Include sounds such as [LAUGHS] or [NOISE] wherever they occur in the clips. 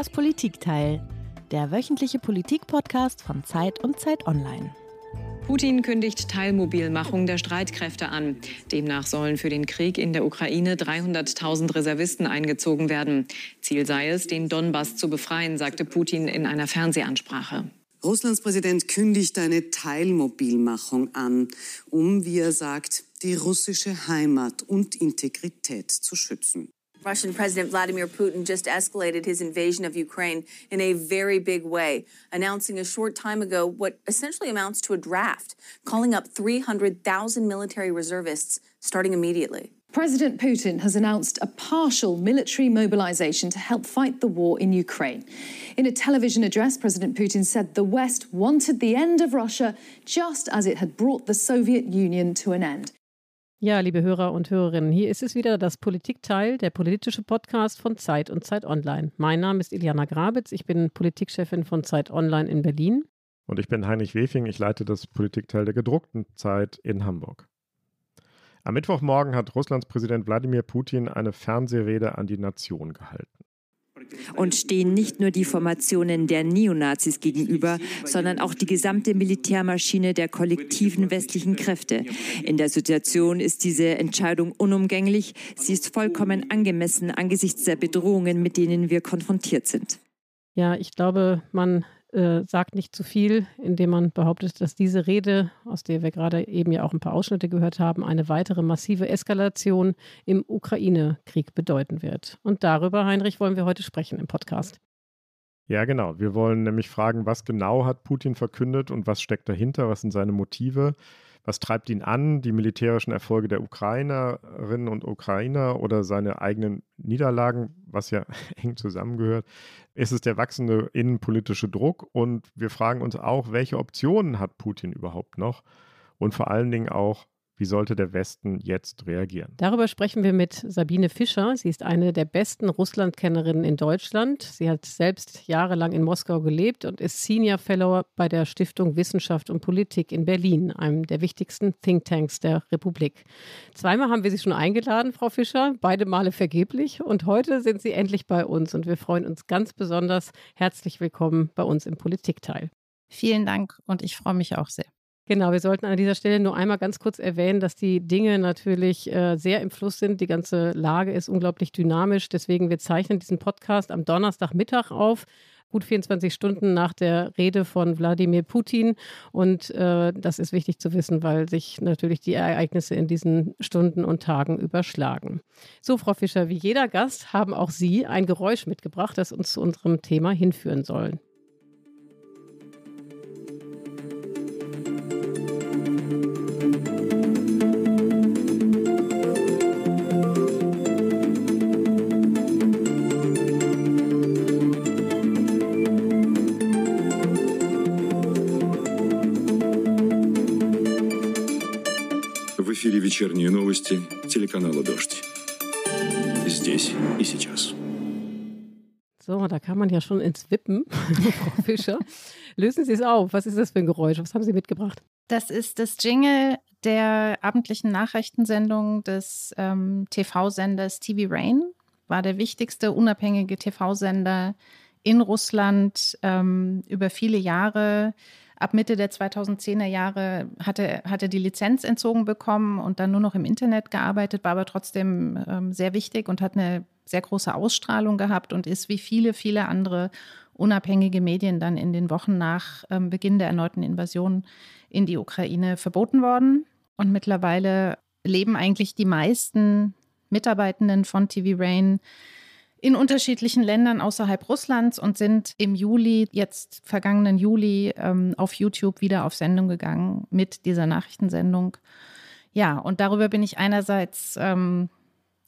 Das Politikteil, der wöchentliche Politikpodcast von Zeit und Zeit Online. Putin kündigt Teilmobilmachung der Streitkräfte an. Demnach sollen für den Krieg in der Ukraine 300.000 Reservisten eingezogen werden. Ziel sei es, den Donbass zu befreien, sagte Putin in einer Fernsehansprache. Russlands Präsident kündigt eine Teilmobilmachung an, um, wie er sagt, die russische Heimat und Integrität zu schützen. Russian President Vladimir Putin just escalated his invasion of Ukraine in a very big way, announcing a short time ago what essentially amounts to a draft, calling up 300,000 military reservists starting immediately. President Putin has announced a partial military mobilization to help fight the war in Ukraine. In a television address, President Putin said the West wanted the end of Russia just as it had brought the Soviet Union to an end. Ja, liebe Hörer und Hörerinnen, hier ist es wieder das Politikteil, der politische Podcast von Zeit und Zeit Online. Mein Name ist Iliana Grabitz, ich bin Politikchefin von Zeit Online in Berlin. Und ich bin Heinrich Wefing, ich leite das Politikteil der gedruckten Zeit in Hamburg. Am Mittwochmorgen hat Russlands Präsident Wladimir Putin eine Fernsehrede an die Nation gehalten und stehen nicht nur die Formationen der Neonazis gegenüber, sondern auch die gesamte Militärmaschine der kollektiven westlichen Kräfte. In der Situation ist diese Entscheidung unumgänglich. Sie ist vollkommen angemessen angesichts der Bedrohungen, mit denen wir konfrontiert sind. Ja, ich glaube, man äh, sagt nicht zu viel, indem man behauptet, dass diese Rede, aus der wir gerade eben ja auch ein paar Ausschnitte gehört haben, eine weitere massive Eskalation im Ukraine-Krieg bedeuten wird. Und darüber, Heinrich, wollen wir heute sprechen im Podcast. Ja, genau. Wir wollen nämlich fragen, was genau hat Putin verkündet und was steckt dahinter, was sind seine Motive. Was treibt ihn an? Die militärischen Erfolge der Ukrainerinnen und Ukrainer oder seine eigenen Niederlagen, was ja [LAUGHS] eng zusammengehört? Ist es der wachsende innenpolitische Druck? Und wir fragen uns auch, welche Optionen hat Putin überhaupt noch? Und vor allen Dingen auch, wie sollte der Westen jetzt reagieren? Darüber sprechen wir mit Sabine Fischer. Sie ist eine der besten Russlandkennerinnen in Deutschland. Sie hat selbst jahrelang in Moskau gelebt und ist Senior Fellow bei der Stiftung Wissenschaft und Politik in Berlin, einem der wichtigsten Thinktanks der Republik. Zweimal haben wir Sie schon eingeladen, Frau Fischer, beide Male vergeblich. Und heute sind Sie endlich bei uns und wir freuen uns ganz besonders. Herzlich willkommen bei uns im Politikteil. Vielen Dank und ich freue mich auch sehr. Genau, wir sollten an dieser Stelle nur einmal ganz kurz erwähnen, dass die Dinge natürlich äh, sehr im Fluss sind. Die ganze Lage ist unglaublich dynamisch. Deswegen, wir zeichnen diesen Podcast am Donnerstagmittag auf gut 24 Stunden nach der Rede von Wladimir Putin. Und äh, das ist wichtig zu wissen, weil sich natürlich die Ereignisse in diesen Stunden und Tagen überschlagen. So, Frau Fischer, wie jeder Gast haben auch Sie ein Geräusch mitgebracht, das uns zu unserem Thema hinführen soll. эфире вечерние новости телеканала «Дождь». Здесь и сейчас. So, da kann man ja schon ins Wippen, [LAUGHS] Frau Fischer. Lösen Sie es auf. Was ist das für ein Geräusch? Was haben Sie mitgebracht? Das ist das Jingle der abendlichen Nachrichtensendung des ähm, TV-Senders TV Rain. War der wichtigste unabhängige TV-Sender in Russland ähm, über viele Jahre ab Mitte der 2010er Jahre hatte, hatte die Lizenz entzogen bekommen und dann nur noch im Internet gearbeitet, war aber trotzdem ähm, sehr wichtig und hat eine sehr große Ausstrahlung gehabt und ist wie viele, viele andere unabhängige Medien dann in den Wochen nach ähm, Beginn der erneuten Invasion in die Ukraine verboten worden. Und mittlerweile leben eigentlich die meisten Mitarbeitenden von TV Rain in unterschiedlichen Ländern außerhalb Russlands und sind im Juli, jetzt vergangenen Juli, ähm, auf YouTube wieder auf Sendung gegangen mit dieser Nachrichtensendung. Ja, und darüber bin ich einerseits ähm,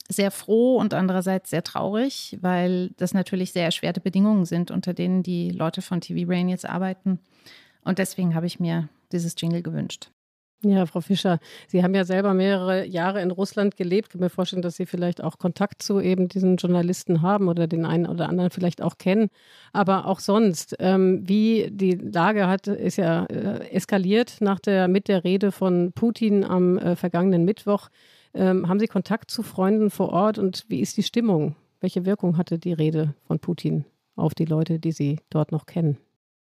sehr froh und andererseits sehr traurig, weil das natürlich sehr erschwerte Bedingungen sind, unter denen die Leute von TV Rain jetzt arbeiten. Und deswegen habe ich mir dieses Jingle gewünscht. Ja, Frau Fischer, Sie haben ja selber mehrere Jahre in Russland gelebt. Ich kann mir vorstellen, dass Sie vielleicht auch Kontakt zu eben diesen Journalisten haben oder den einen oder anderen vielleicht auch kennen. Aber auch sonst, ähm, wie die Lage hat, ist ja äh, eskaliert nach der, mit der Rede von Putin am äh, vergangenen Mittwoch. Ähm, haben Sie Kontakt zu Freunden vor Ort und wie ist die Stimmung? Welche Wirkung hatte die Rede von Putin auf die Leute, die Sie dort noch kennen?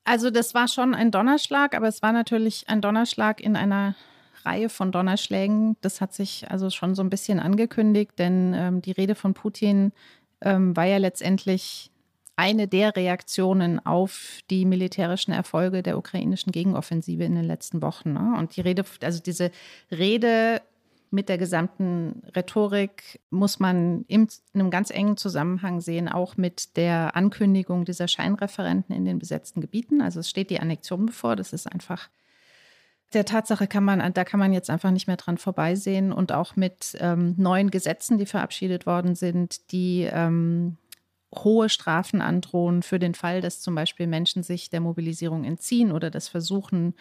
Also das war schon ein Donnerschlag, aber es war natürlich ein Donnerschlag in einer Reihe von Donnerschlägen. Das hat sich also schon so ein bisschen angekündigt, denn ähm, die Rede von Putin ähm, war ja letztendlich eine der Reaktionen auf die militärischen Erfolge der ukrainischen Gegenoffensive in den letzten Wochen. Ne? Und die Rede, also diese Rede mit der gesamten Rhetorik muss man in einem ganz engen Zusammenhang sehen, auch mit der Ankündigung dieser Scheinreferenten in den besetzten Gebieten. Also es steht die Annexion bevor, das ist einfach der Tatsache kann man, da kann man jetzt einfach nicht mehr dran vorbeisehen. Und auch mit ähm, neuen Gesetzen, die verabschiedet worden sind, die ähm, hohe Strafen androhen für den Fall, dass zum Beispiel Menschen sich der Mobilisierung entziehen oder das versuchen,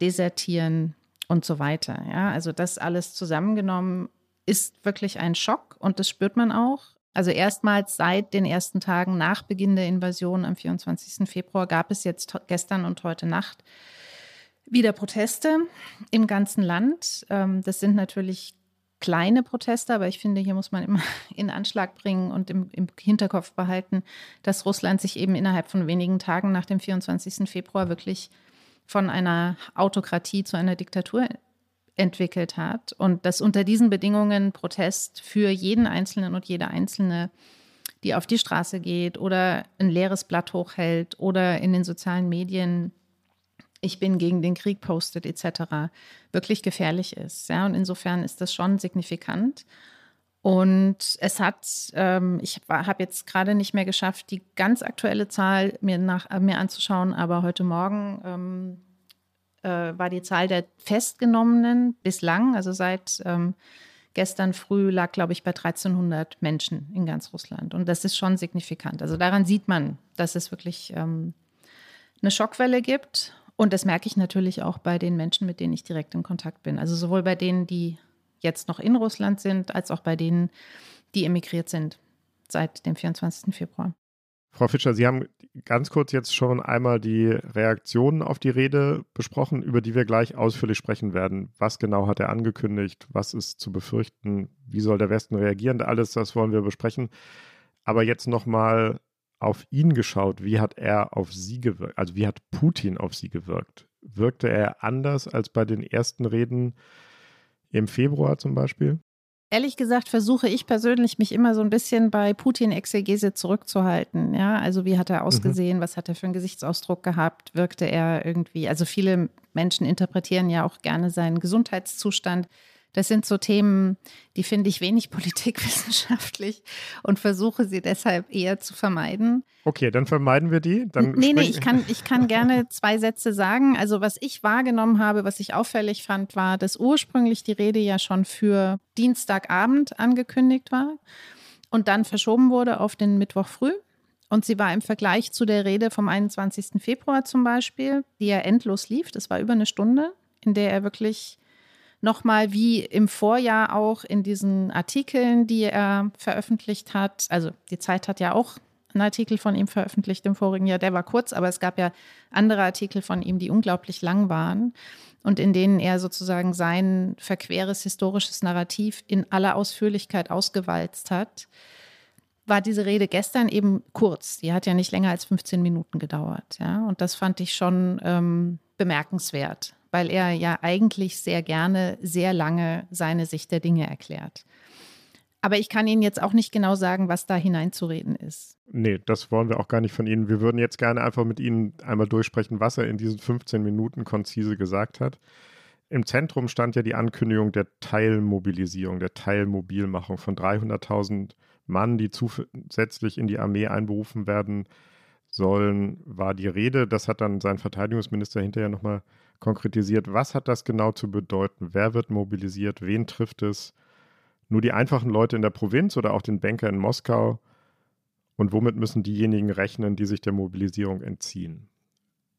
desertieren und so weiter. Ja, also das alles zusammengenommen ist wirklich ein Schock und das spürt man auch. Also erstmals seit den ersten Tagen nach Beginn der Invasion am 24. Februar gab es jetzt gestern und heute Nacht wieder Proteste im ganzen Land. Ähm, das sind natürlich kleine Proteste, aber ich finde, hier muss man immer [LAUGHS] in Anschlag bringen und im, im, Hinterkopf behalten, dass Russland sich eben innerhalb von wenigen Tagen nach dem 24. Februar wirklich von einer Autokratie zu einer Diktatur entwickelt hat und dass unter diesen Bedingungen Protest für jeden Einzelnen und jede Einzelne, die auf die Straße geht oder ein leeres Blatt hochhält oder in den sozialen Medien ich bin gegen den Krieg postet etc. wirklich gefährlich ist. Ja, und insofern ist das schon signifikant. Und es hat, ähm, ich habe jetzt gerade nicht mehr geschafft, die ganz aktuelle Zahl mir, nach, äh, mir anzuschauen, aber heute Morgen ähm, äh, war die Zahl der Festgenommenen bislang, also seit ähm, gestern früh lag, glaube ich, bei 1300 Menschen in ganz Russland. Und das ist schon signifikant. Also daran sieht man, dass es wirklich ähm, eine Schockwelle gibt. Und das merke ich natürlich auch bei den Menschen, mit denen ich direkt in Kontakt bin. Also sowohl bei denen, die jetzt noch in Russland sind, als auch bei denen, die emigriert sind seit dem 24. Februar. Frau Fischer, Sie haben ganz kurz jetzt schon einmal die Reaktionen auf die Rede besprochen, über die wir gleich ausführlich sprechen werden. Was genau hat er angekündigt? Was ist zu befürchten? Wie soll der Westen reagieren? Alles das wollen wir besprechen. Aber jetzt nochmal auf ihn geschaut, wie hat er auf sie gewirkt, also wie hat Putin auf sie gewirkt? Wirkte er anders als bei den ersten Reden im Februar zum Beispiel? Ehrlich gesagt versuche ich persönlich mich immer so ein bisschen bei Putin-Exegese zurückzuhalten. Ja, also wie hat er mhm. ausgesehen? Mhm. Was hat er für einen Gesichtsausdruck gehabt? Wirkte er irgendwie? Also viele Menschen interpretieren ja auch gerne seinen Gesundheitszustand. Das sind so Themen, die finde ich wenig [LAUGHS] politikwissenschaftlich und versuche sie deshalb eher zu vermeiden. Okay, dann vermeiden wir die. Dann nee, nee, ich kann, ich kann [LAUGHS] gerne zwei Sätze sagen. Also was ich wahrgenommen habe, was ich auffällig fand, war, dass ursprünglich die Rede ja schon für Dienstagabend angekündigt war und dann verschoben wurde auf den Mittwoch früh. Und sie war im Vergleich zu der Rede vom 21. Februar zum Beispiel, die ja endlos lief, das war über eine Stunde, in der er wirklich nochmal wie im Vorjahr auch in diesen Artikeln, die er veröffentlicht hat. Also die Zeit hat ja auch einen Artikel von ihm veröffentlicht im vorigen Jahr. Der war kurz, aber es gab ja andere Artikel von ihm, die unglaublich lang waren und in denen er sozusagen sein verqueres historisches Narrativ in aller Ausführlichkeit ausgewalzt hat war diese Rede gestern eben kurz. Die hat ja nicht länger als 15 Minuten gedauert. Ja? Und das fand ich schon ähm, bemerkenswert weil er ja eigentlich sehr gerne sehr lange seine Sicht der Dinge erklärt. Aber ich kann Ihnen jetzt auch nicht genau sagen, was da hineinzureden ist. Nee, das wollen wir auch gar nicht von Ihnen. Wir würden jetzt gerne einfach mit Ihnen einmal durchsprechen, was er in diesen 15 Minuten konzise gesagt hat. Im Zentrum stand ja die Ankündigung der Teilmobilisierung, der Teilmobilmachung von 300.000 Mann, die zusätzlich in die Armee einberufen werden sollen, war die Rede. Das hat dann sein Verteidigungsminister hinterher nochmal konkretisiert. Was hat das genau zu bedeuten? Wer wird mobilisiert? Wen trifft es? Nur die einfachen Leute in der Provinz oder auch den Banker in Moskau? Und womit müssen diejenigen rechnen, die sich der Mobilisierung entziehen?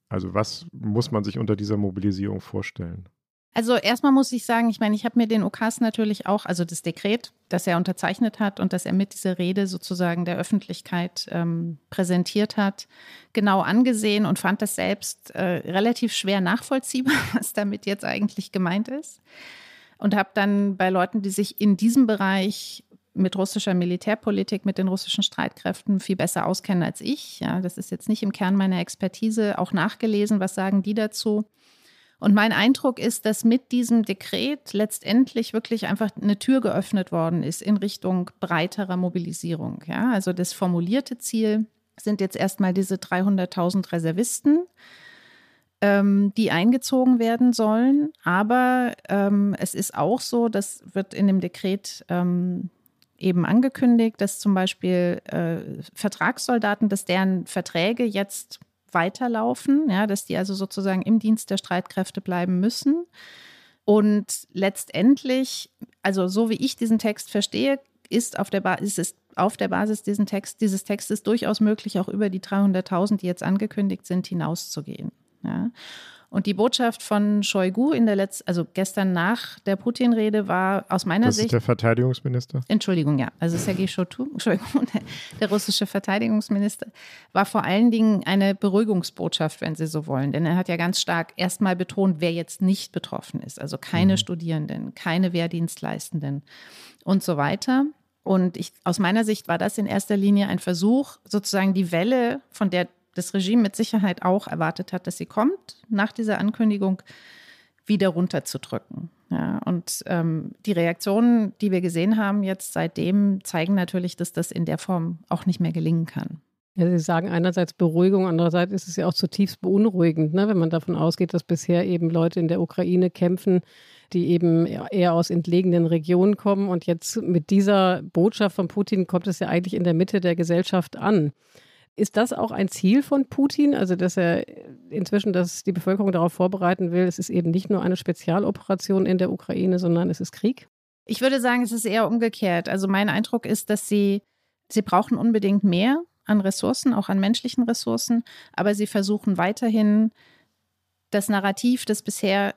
Also was muss man sich unter dieser Mobilisierung vorstellen? Also erstmal muss ich sagen, ich meine, ich habe mir den Okas natürlich auch, also das Dekret, das er unterzeichnet hat und das er mit dieser Rede sozusagen der Öffentlichkeit ähm, präsentiert hat, genau angesehen und fand das selbst äh, relativ schwer nachvollziehbar, [LAUGHS] was damit jetzt eigentlich gemeint ist. Und habe dann bei Leuten, die sich in diesem Bereich mit russischer Militärpolitik, mit den russischen Streitkräften viel besser auskennen als ich. Ja, das ist jetzt nicht im Kern meiner Expertise, auch nachgelesen, was sagen die dazu. Und mein Eindruck ist, dass mit diesem Dekret letztendlich wirklich einfach eine Tür geöffnet worden ist in Richtung breiterer Mobilisierung. Ja, also das formulierte Ziel sind jetzt erstmal diese 300.000 Reservisten, ähm, die eingezogen werden sollen. Aber ähm, es ist auch so, das wird in dem Dekret ähm, eben angekündigt, dass zum Beispiel äh, Vertragssoldaten, dass deren Verträge jetzt weiterlaufen, ja, dass die also sozusagen im Dienst der Streitkräfte bleiben müssen. Und letztendlich, also so wie ich diesen Text verstehe, ist auf der Basis, ist auf der Basis diesen Text, dieses Textes durchaus möglich, auch über die 300.000, die jetzt angekündigt sind, hinauszugehen. Ja. Und die Botschaft von Shoigu in der letzten, also gestern nach der Putin-Rede war aus meiner das Sicht. Ist der Verteidigungsminister? Entschuldigung, ja. Also Sergei Shoigu, [LAUGHS] der, der russische Verteidigungsminister, war vor allen Dingen eine Beruhigungsbotschaft, wenn Sie so wollen. Denn er hat ja ganz stark erstmal betont, wer jetzt nicht betroffen ist. Also keine mhm. Studierenden, keine Wehrdienstleistenden und so weiter. Und ich, aus meiner Sicht war das in erster Linie ein Versuch, sozusagen die Welle, von der das Regime mit Sicherheit auch erwartet hat, dass sie kommt, nach dieser Ankündigung wieder runterzudrücken. Ja, und ähm, die Reaktionen, die wir gesehen haben jetzt seitdem, zeigen natürlich, dass das in der Form auch nicht mehr gelingen kann. Ja, Sie sagen einerseits Beruhigung, andererseits ist es ja auch zutiefst beunruhigend, ne, wenn man davon ausgeht, dass bisher eben Leute in der Ukraine kämpfen, die eben eher aus entlegenen Regionen kommen. Und jetzt mit dieser Botschaft von Putin kommt es ja eigentlich in der Mitte der Gesellschaft an. Ist das auch ein Ziel von Putin? Also, dass er inzwischen dass die Bevölkerung darauf vorbereiten will, es ist eben nicht nur eine Spezialoperation in der Ukraine, sondern es ist Krieg? Ich würde sagen, es ist eher umgekehrt. Also, mein Eindruck ist, dass sie, sie brauchen unbedingt mehr an Ressourcen, auch an menschlichen Ressourcen, aber sie versuchen weiterhin das Narrativ, das bisher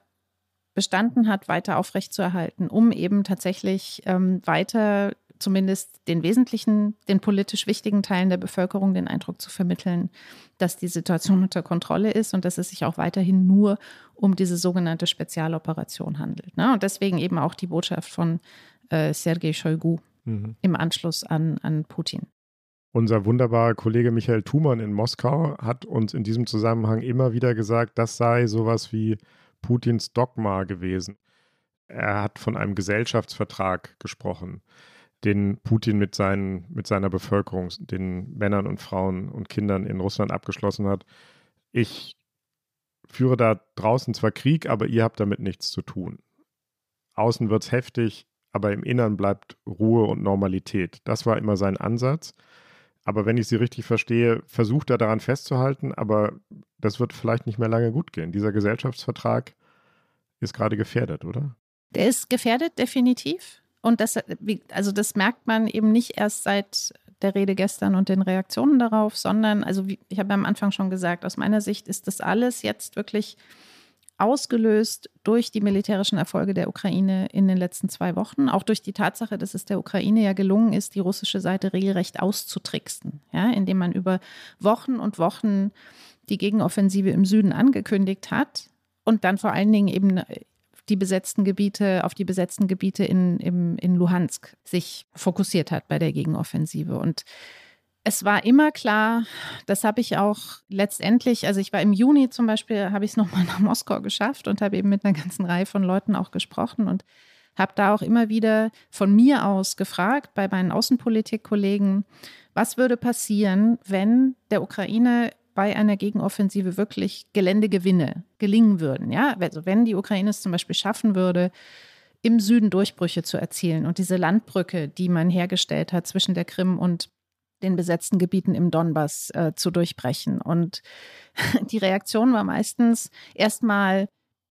bestanden hat, weiter aufrechtzuerhalten, um eben tatsächlich ähm, weiter zumindest den wesentlichen, den politisch wichtigen Teilen der Bevölkerung den Eindruck zu vermitteln, dass die Situation unter Kontrolle ist und dass es sich auch weiterhin nur um diese sogenannte Spezialoperation handelt. Ne? Und deswegen eben auch die Botschaft von äh, Sergei Shoigu mhm. im Anschluss an, an Putin. Unser wunderbarer Kollege Michael Thumann in Moskau hat uns in diesem Zusammenhang immer wieder gesagt, das sei sowas wie Putins Dogma gewesen. Er hat von einem Gesellschaftsvertrag gesprochen den Putin mit, seinen, mit seiner Bevölkerung, den Männern und Frauen und Kindern in Russland abgeschlossen hat. Ich führe da draußen zwar Krieg, aber ihr habt damit nichts zu tun. Außen wird es heftig, aber im Innern bleibt Ruhe und Normalität. Das war immer sein Ansatz. Aber wenn ich Sie richtig verstehe, versucht er daran festzuhalten, aber das wird vielleicht nicht mehr lange gut gehen. Dieser Gesellschaftsvertrag ist gerade gefährdet, oder? Der ist gefährdet, definitiv. Und das, also das merkt man eben nicht erst seit der Rede gestern und den Reaktionen darauf, sondern, also wie, ich habe am Anfang schon gesagt, aus meiner Sicht ist das alles jetzt wirklich ausgelöst durch die militärischen Erfolge der Ukraine in den letzten zwei Wochen, auch durch die Tatsache, dass es der Ukraine ja gelungen ist, die russische Seite regelrecht auszutricksen, ja, indem man über Wochen und Wochen die Gegenoffensive im Süden angekündigt hat und dann vor allen Dingen eben die besetzten Gebiete, auf die besetzten Gebiete in, im, in Luhansk sich fokussiert hat bei der Gegenoffensive. Und es war immer klar, das habe ich auch letztendlich, also ich war im Juni zum Beispiel, habe ich es nochmal [LAUGHS] nach Moskau geschafft und habe eben mit einer ganzen Reihe von Leuten auch gesprochen und habe da auch immer wieder von mir aus gefragt bei meinen Außenpolitikkollegen, was würde passieren, wenn der Ukraine bei einer Gegenoffensive wirklich Geländegewinne gelingen würden. Ja, also wenn die Ukraine es zum Beispiel schaffen würde, im Süden Durchbrüche zu erzielen und diese Landbrücke, die man hergestellt hat zwischen der Krim und den besetzten Gebieten im Donbass äh, zu durchbrechen. Und [LAUGHS] die Reaktion war meistens erstmal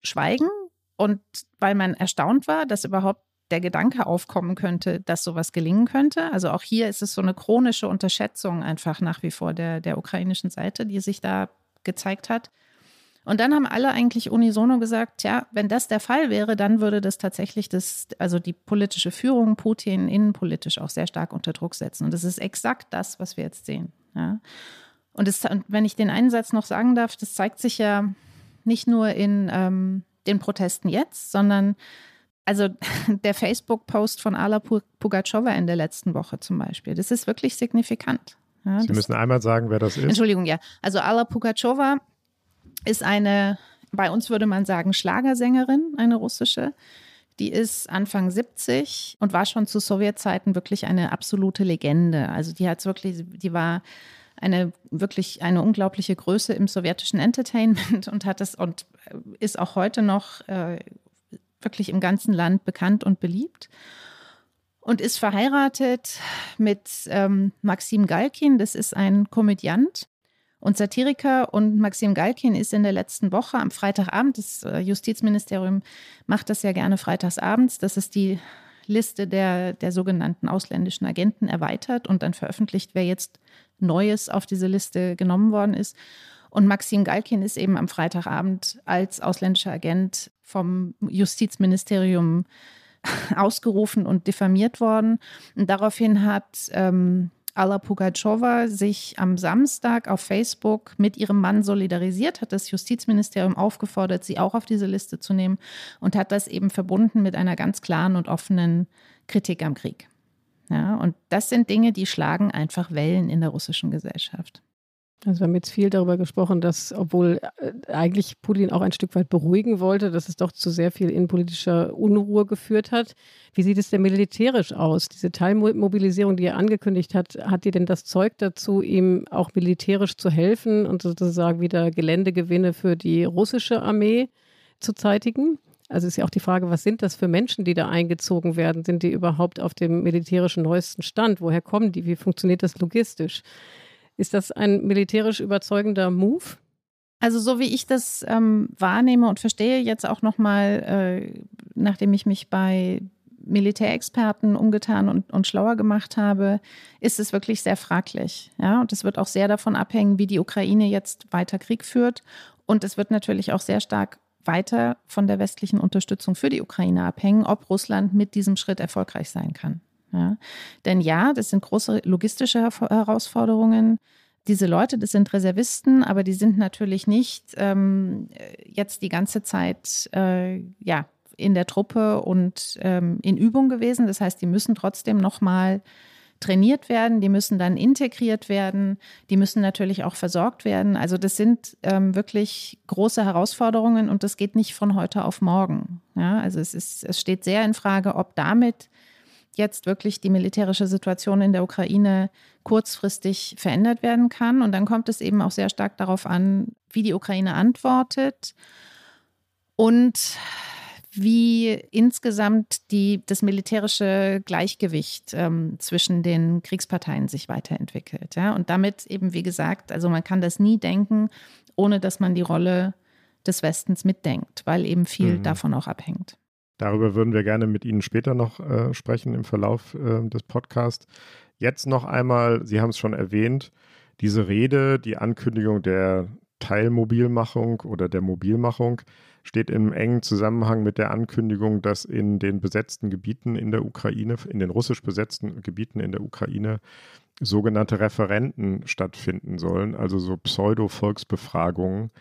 Schweigen und weil man erstaunt war, dass überhaupt der Gedanke aufkommen könnte, dass sowas gelingen könnte. Also auch hier ist es so eine chronische Unterschätzung einfach nach wie vor der, der ukrainischen Seite, die sich da gezeigt hat. Und dann haben alle eigentlich unisono gesagt, ja, wenn das der Fall wäre, dann würde das tatsächlich das, also die politische Führung Putin innenpolitisch auch sehr stark unter Druck setzen. Und das ist exakt das, was wir jetzt sehen. Ja. Und, das, wenn ich den einen Satz noch sagen darf, das zeigt sich ja nicht nur in ähm, den Protesten jetzt, sondern also [LAUGHS] der Facebook-Post von Ala Pugatschowa in der letzten Woche zum Beispiel, das ist wirklich signifikant. Ja, Sie müssen einmal sagen, wer das ist. Entschuldigung, ja. Also Ala Pugatschowa ist eine, bei uns würde man sagen, Schlagersängerin, eine russische. Die ist Anfang 70 und war schon zu Sowjetzeiten wirklich eine absolute Legende. Also die hat wirklich, die war eine wirklich eine unglaubliche Größe im sowjetischen Entertainment [LAUGHS] und hat es und ist auch heute noch äh, wirklich im ganzen Land bekannt und beliebt und ist verheiratet mit ähm, Maxim Galkin. Das ist ein Komödiant und Satiriker. Und Maxim Galkin ist in der letzten Woche am Freitagabend, das äh, Justizministerium macht das ja gerne freitagsabends, das ist die Liste der, der sogenannten ausländischen Agenten erweitert und dann veröffentlicht, wer jetzt Neues auf diese Liste genommen worden ist. Und Maxim Galkin ist eben am Freitagabend als ausländischer Agent vom Justizministerium [LAUGHS] ausgerufen und diffamiert worden. Und daraufhin hat ähm, Alla Pugatschowa sich am Samstag auf Facebook mit ihrem Mann solidarisiert, hat das Justizministerium aufgefordert, sie auch auf diese Liste zu nehmen und hat das eben verbunden mit einer ganz klaren und offenen Kritik am Krieg. Ja, und das sind Dinge, die schlagen einfach Wellen in der russischen Gesellschaft. Also wir haben jetzt viel darüber gesprochen, dass, obwohl äh, eigentlich Putin auch ein Stück weit beruhigen wollte, dass es doch zu sehr viel innenpolitischer Unruhe geführt hat. Wie sieht es denn militärisch aus? Diese Teilmobilisierung, die er angekündigt hat, hat die denn das Zeug dazu, ihm auch militärisch zu helfen und sozusagen wieder Geländegewinne für die russische Armee zu zeitigen? Also ist ja auch die Frage, was sind das für Menschen, die da eingezogen werden? Sind die überhaupt auf dem militärischen neuesten Stand? Woher kommen die? Wie funktioniert das logistisch? Ist das ein militärisch überzeugender Move? Also so wie ich das ähm, wahrnehme und verstehe jetzt auch nochmal, äh, nachdem ich mich bei Militärexperten umgetan und, und schlauer gemacht habe, ist es wirklich sehr fraglich. Ja, und es wird auch sehr davon abhängen, wie die Ukraine jetzt weiter Krieg führt. Und es wird natürlich auch sehr stark weiter von der westlichen Unterstützung für die Ukraine abhängen, ob Russland mit diesem Schritt erfolgreich sein kann. Ja? Denn ja, das sind große logistische Herausforderungen. Diese Leute, das sind Reservisten, aber die sind natürlich nicht ähm, jetzt die ganze Zeit äh, ja, in der Truppe und ähm, in Übung gewesen. Das heißt, die müssen trotzdem nochmal trainiert werden, die müssen dann integriert werden, die müssen natürlich auch versorgt werden. Also das sind ähm, wirklich große Herausforderungen und das geht nicht von heute auf morgen. Ja, also es, ist, es steht sehr in Frage, ob damit jetzt wirklich die militärische Situation in der Ukraine kurzfristig verändert werden kann. Und dann kommt es eben auch sehr stark darauf an, wie die Ukraine antwortet und wie insgesamt die, das militärische Gleichgewicht ähm, zwischen den Kriegsparteien sich weiterentwickelt. Ja? Und damit eben, wie gesagt, also man kann das nie denken, ohne dass man die Rolle des Westens mitdenkt, weil eben viel mhm. davon auch abhängt. Darüber würden wir gerne mit Ihnen später noch äh, sprechen im Verlauf äh, des Podcasts. Jetzt noch einmal, Sie haben es schon erwähnt, diese Rede, die Ankündigung der Teilmobilmachung oder der Mobilmachung steht im engen Zusammenhang mit der Ankündigung, dass in den besetzten Gebieten in der Ukraine, in den russisch besetzten Gebieten in der Ukraine, sogenannte Referenten stattfinden sollen, also so Pseudo-Volksbefragungen.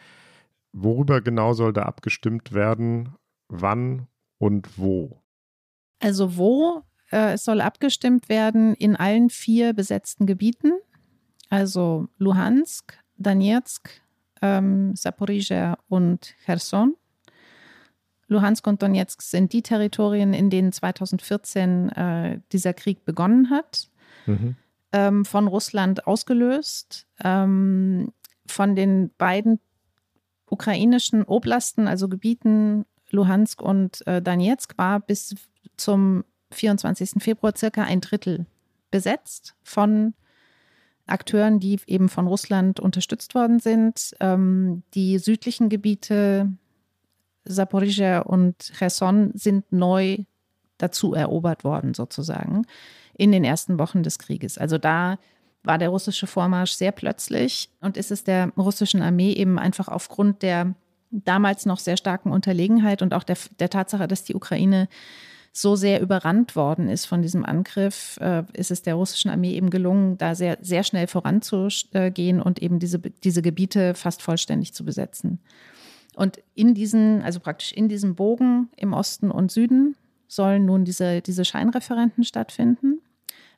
Worüber genau soll da abgestimmt werden? Wann und wo? Also wo? Äh, es soll abgestimmt werden in allen vier besetzten Gebieten, also Luhansk, Donetsk, ähm, Saporizhia und Cherson. Luhansk und Donetsk sind die Territorien, in denen 2014 äh, dieser Krieg begonnen hat, mhm. ähm, von Russland ausgelöst. Ähm, von den beiden ukrainischen Oblasten, also Gebieten Luhansk und äh, Donetsk war bis zum 24. Februar circa ein Drittel besetzt von Akteuren, die eben von Russland unterstützt worden sind. Ähm, die südlichen Gebiete Saporizhia und Cherson sind neu dazu erobert worden, sozusagen, in den ersten Wochen des Krieges. Also da war der russische Vormarsch sehr plötzlich und ist es der russischen Armee eben einfach aufgrund der damals noch sehr starken Unterlegenheit und auch der, der Tatsache, dass die Ukraine so sehr überrannt worden ist von diesem Angriff, äh, ist es der russischen Armee eben gelungen, da sehr, sehr schnell voranzugehen und eben diese, diese Gebiete fast vollständig zu besetzen. Und in diesen, also praktisch in diesem Bogen im Osten und Süden sollen nun diese, diese Scheinreferenten stattfinden.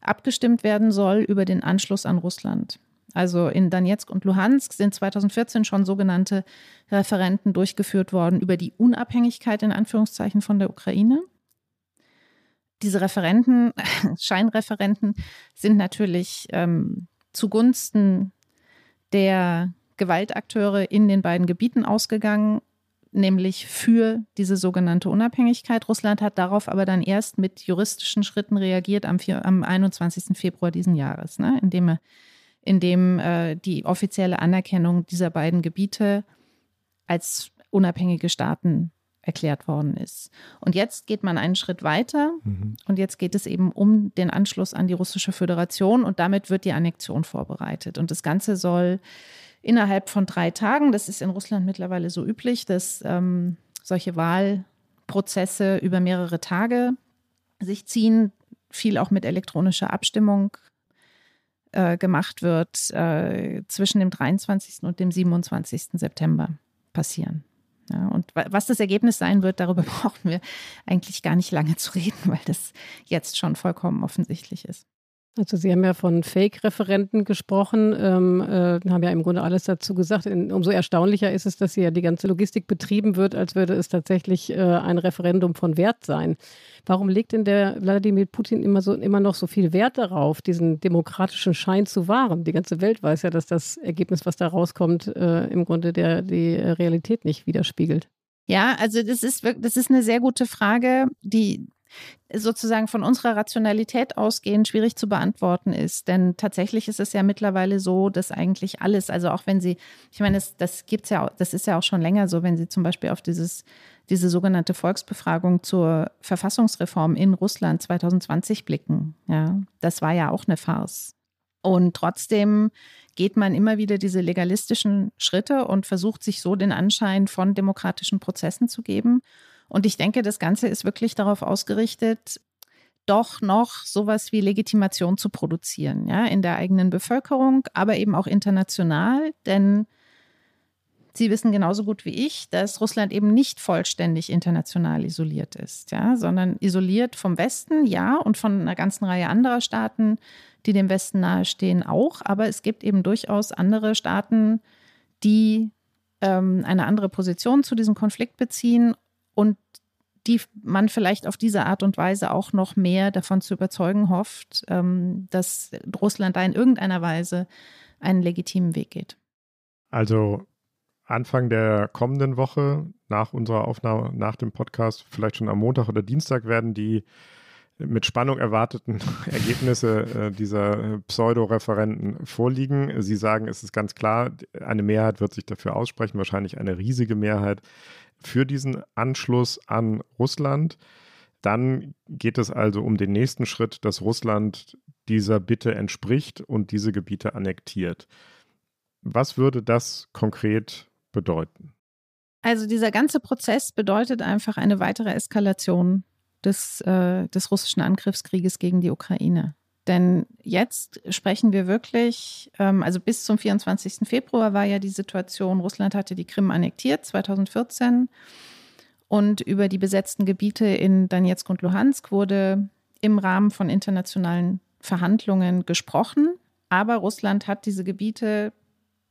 Abgestimmt werden soll über den Anschluss an Russland. Also in Donetsk und Luhansk sind 2014 schon sogenannte Referenten durchgeführt worden über die Unabhängigkeit in Anführungszeichen von der Ukraine. Diese Referenten, [LAUGHS] Scheinreferenten, sind natürlich ähm, zugunsten der Gewaltakteure in den beiden Gebieten ausgegangen, nämlich für diese sogenannte Unabhängigkeit. Russland hat darauf aber dann erst mit juristischen Schritten reagiert am, am 21. Februar diesen Jahres, ne, indem, indem äh, die offizielle Anerkennung dieser beiden Gebiete als unabhängige Staaten erklärt worden ist. Und jetzt geht man einen Schritt weiter mhm. und jetzt geht es eben um den Anschluss an die russische Föderation und damit wird die Annexion vorbereitet. Und das Ganze soll innerhalb von drei Tagen, das ist in Russland mittlerweile so üblich, dass ähm, solche Wahlprozesse über mehrere Tage sich ziehen, viel auch mit elektronischer Abstimmung äh, gemacht wird, äh, zwischen dem 23. und dem 27. September passieren. Ja, und was das Ergebnis sein wird, darüber [LAUGHS] brauchen wir eigentlich gar nicht lange zu reden, weil das jetzt schon vollkommen offensichtlich ist. Also Sie haben ja von Fake-Referenten gesprochen, ähm, äh, haben ja im Grunde alles dazu gesagt. In, umso erstaunlicher ist es, dass hier die ganze Logistik betrieben wird, als würde es tatsächlich äh, ein Referendum von Wert sein. Warum legt denn der Wladimir Putin immer, so, immer noch so viel Wert darauf, diesen demokratischen Schein zu wahren? Die ganze Welt weiß ja, dass das Ergebnis, was da rauskommt, äh, im Grunde der, die Realität nicht widerspiegelt. Ja, also das ist, das ist eine sehr gute Frage, die sozusagen von unserer Rationalität ausgehend schwierig zu beantworten ist. Denn tatsächlich ist es ja mittlerweile so, dass eigentlich alles, also auch wenn Sie, ich meine, das, das gibt's ja, das ist ja auch schon länger so, wenn Sie zum Beispiel auf dieses, diese sogenannte Volksbefragung zur Verfassungsreform in Russland 2020 blicken. Ja, das war ja auch eine Farce. Und trotzdem geht man immer wieder diese legalistischen Schritte und versucht sich so den Anschein von demokratischen Prozessen zu geben. Und ich denke, das Ganze ist wirklich darauf ausgerichtet, doch noch sowas wie Legitimation zu produzieren, ja, in der eigenen Bevölkerung, aber eben auch international, denn Sie wissen genauso gut wie ich, dass Russland eben nicht vollständig international isoliert ist, ja, sondern isoliert vom Westen, ja, und von einer ganzen Reihe anderer Staaten, die dem Westen nahestehen, auch. Aber es gibt eben durchaus andere Staaten, die ähm, eine andere Position zu diesem Konflikt beziehen und die man vielleicht auf diese Art und Weise auch noch mehr davon zu überzeugen hofft, ähm, dass Russland da in irgendeiner Weise einen legitimen Weg geht. Also Anfang der kommenden Woche, nach unserer Aufnahme, nach dem Podcast, vielleicht schon am Montag oder Dienstag, werden die mit Spannung erwarteten [LAUGHS] Ergebnisse äh, dieser äh, Pseudo-Referenten vorliegen. Sie sagen, es ist ganz klar, eine Mehrheit wird sich dafür aussprechen, wahrscheinlich eine riesige Mehrheit für diesen Anschluss an Russland. Dann geht es also um den nächsten Schritt, dass Russland dieser Bitte entspricht und diese Gebiete annektiert. Was würde das konkret bedeuten? Also dieser ganze Prozess bedeutet einfach eine weitere Eskalation des, äh, des russischen Angriffskrieges gegen die Ukraine. Denn jetzt sprechen wir wirklich, ähm, also bis zum 24. Februar war ja die Situation, Russland hatte die Krim annektiert 2014 und über die besetzten Gebiete in Donetsk und Luhansk wurde im Rahmen von internationalen Verhandlungen gesprochen. Aber Russland hat diese Gebiete,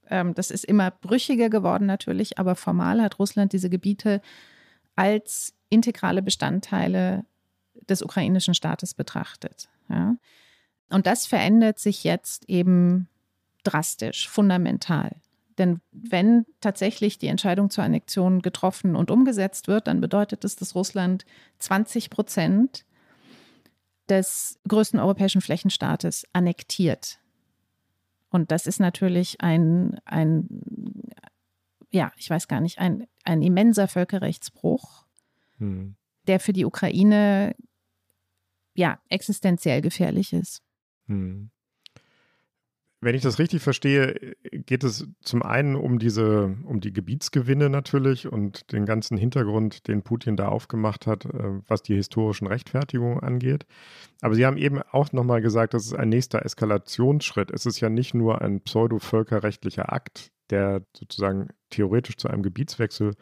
ähm, das ist immer brüchiger geworden natürlich, aber formal hat Russland diese Gebiete als integrale Bestandteile des ukrainischen Staates betrachtet. Ja. Und das verändert sich jetzt eben drastisch, fundamental. Denn wenn tatsächlich die Entscheidung zur Annexion getroffen und umgesetzt wird, dann bedeutet es, dass Russland 20 Prozent des größten europäischen Flächenstaates annektiert. Und das ist natürlich ein, ein ja, ich weiß gar nicht, ein, ein immenser Völkerrechtsbruch, hm. der für die Ukraine ja existenziell gefährlich ist. Hm. Wenn ich das richtig verstehe, geht es zum einen um diese, um die Gebietsgewinne natürlich und den ganzen Hintergrund, den Putin da aufgemacht hat, äh, was die historischen Rechtfertigungen angeht. Aber Sie haben eben auch nochmal gesagt, das ist ein nächster Eskalationsschritt. Es ist ja nicht nur ein pseudo-völkerrechtlicher Akt, der sozusagen theoretisch zu einem Gebietswechsel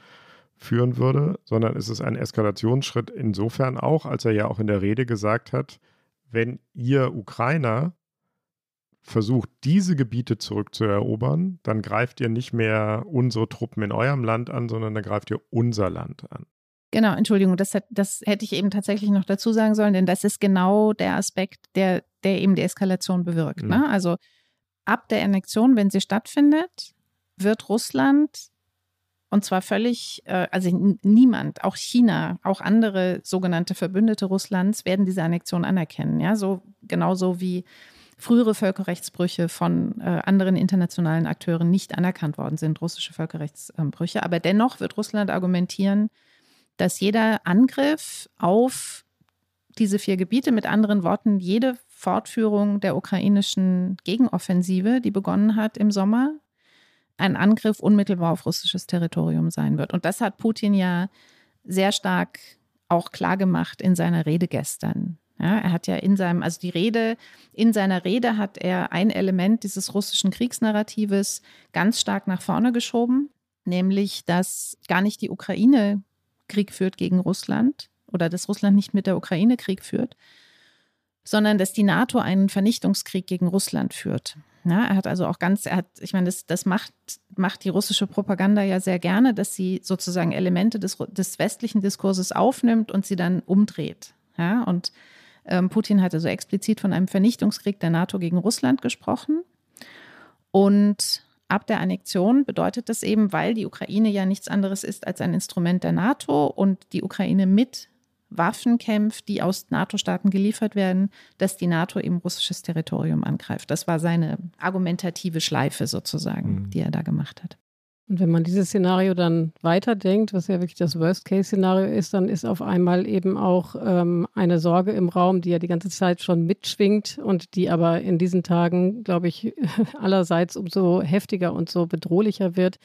führen würde, sondern es ist ein Eskalationsschritt insofern auch, als er ja auch in der Rede gesagt hat, wenn ihr Ukrainer versucht, diese Gebiete zurückzuerobern, dann greift ihr nicht mehr unsere Truppen in eurem Land an, sondern dann greift ihr unser Land an. Genau, Entschuldigung, das, das hätte ich eben tatsächlich noch dazu sagen sollen, denn das ist genau der Aspekt, der, der eben die Eskalation bewirkt. Mhm. Ne? Also ab der Annexion, wenn sie stattfindet, wird Russland und zwar völlig, äh, also niemand, auch China, auch andere sogenannte Verbündete Russlands werden diese Annexion anerkennen. Ja, so genauso wie frühere Völkerrechtsbrüche von äh, anderen internationalen Akteuren nicht anerkannt worden sind, russische Völkerrechtsbrüche. Aber dennoch wird Russland argumentieren, dass jeder Angriff auf diese vier Gebiete, mit anderen Worten, jede Fortführung der ukrainischen Gegenoffensive, die begonnen hat im Sommer, ein Angriff unmittelbar auf russisches Territorium sein wird. Und das hat Putin ja sehr stark auch klargemacht in seiner Rede gestern. Ja, er hat ja in seinem, also die Rede, in seiner Rede hat er ein Element dieses russischen Kriegsnarratives ganz stark nach vorne geschoben, nämlich, dass gar nicht die Ukraine Krieg führt gegen Russland oder dass Russland nicht mit der Ukraine Krieg führt, sondern dass die NATO einen Vernichtungskrieg gegen Russland führt. Ja, er hat also auch ganz, er hat, ich meine, das, das macht, macht die russische Propaganda ja sehr gerne, dass sie sozusagen Elemente des, des westlichen Diskurses aufnimmt und sie dann umdreht. Ja, und ähm, Putin hat also explizit von einem Vernichtungskrieg der NATO gegen Russland gesprochen. Und ab der Annexion bedeutet das eben, weil die Ukraine ja nichts anderes ist als ein Instrument der NATO und die Ukraine mit Waffen kämpft, die aus NATO-Staaten geliefert werden, dass die NATO eben russisches Territorium angreift. Das war seine argumentative Schleife sozusagen, mhm. die er da gemacht hat. Und wenn man dieses Szenario dann weiterdenkt, was ja wirklich das Worst-Case-Szenario ist, dann ist auf einmal eben auch ähm, eine Sorge im Raum, die ja die ganze Zeit schon mitschwingt und die aber in diesen Tagen, glaube ich, [LAUGHS] allerseits umso heftiger und so bedrohlicher wird,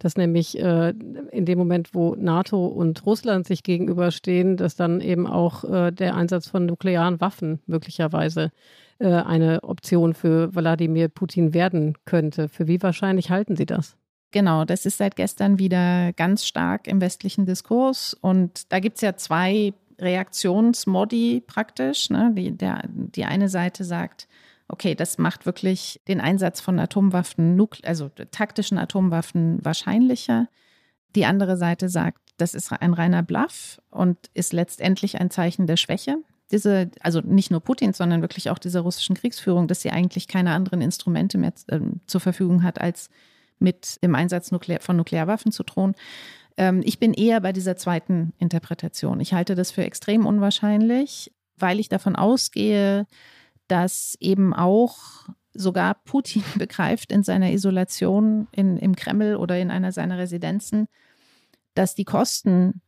dass nämlich äh, in dem Moment, wo NATO und Russland sich gegenüberstehen, dass dann eben auch äh, der Einsatz von nuklearen Waffen möglicherweise äh, eine Option für Wladimir Putin werden könnte. Für wie wahrscheinlich halten Sie das? Genau, das ist seit gestern wieder ganz stark im westlichen Diskurs. Und da gibt es ja zwei Reaktionsmodi praktisch. Ne? Die, der, die eine Seite sagt, okay, das macht wirklich den Einsatz von Atomwaffen, also taktischen Atomwaffen wahrscheinlicher. Die andere Seite sagt, das ist ein reiner Bluff und ist letztendlich ein Zeichen der Schwäche. Diese, also nicht nur Putins, sondern wirklich auch dieser russischen Kriegsführung, dass sie eigentlich keine anderen Instrumente mehr äh, zur Verfügung hat, als mit dem Einsatz Nuklear von Nuklearwaffen zu drohen. Ähm, ich bin eher bei dieser zweiten Interpretation. Ich halte das für extrem unwahrscheinlich, weil ich davon ausgehe, dass eben auch sogar Putin [LAUGHS] begreift in seiner Isolation in, im Kreml oder in einer seiner Residenzen, dass die Kosten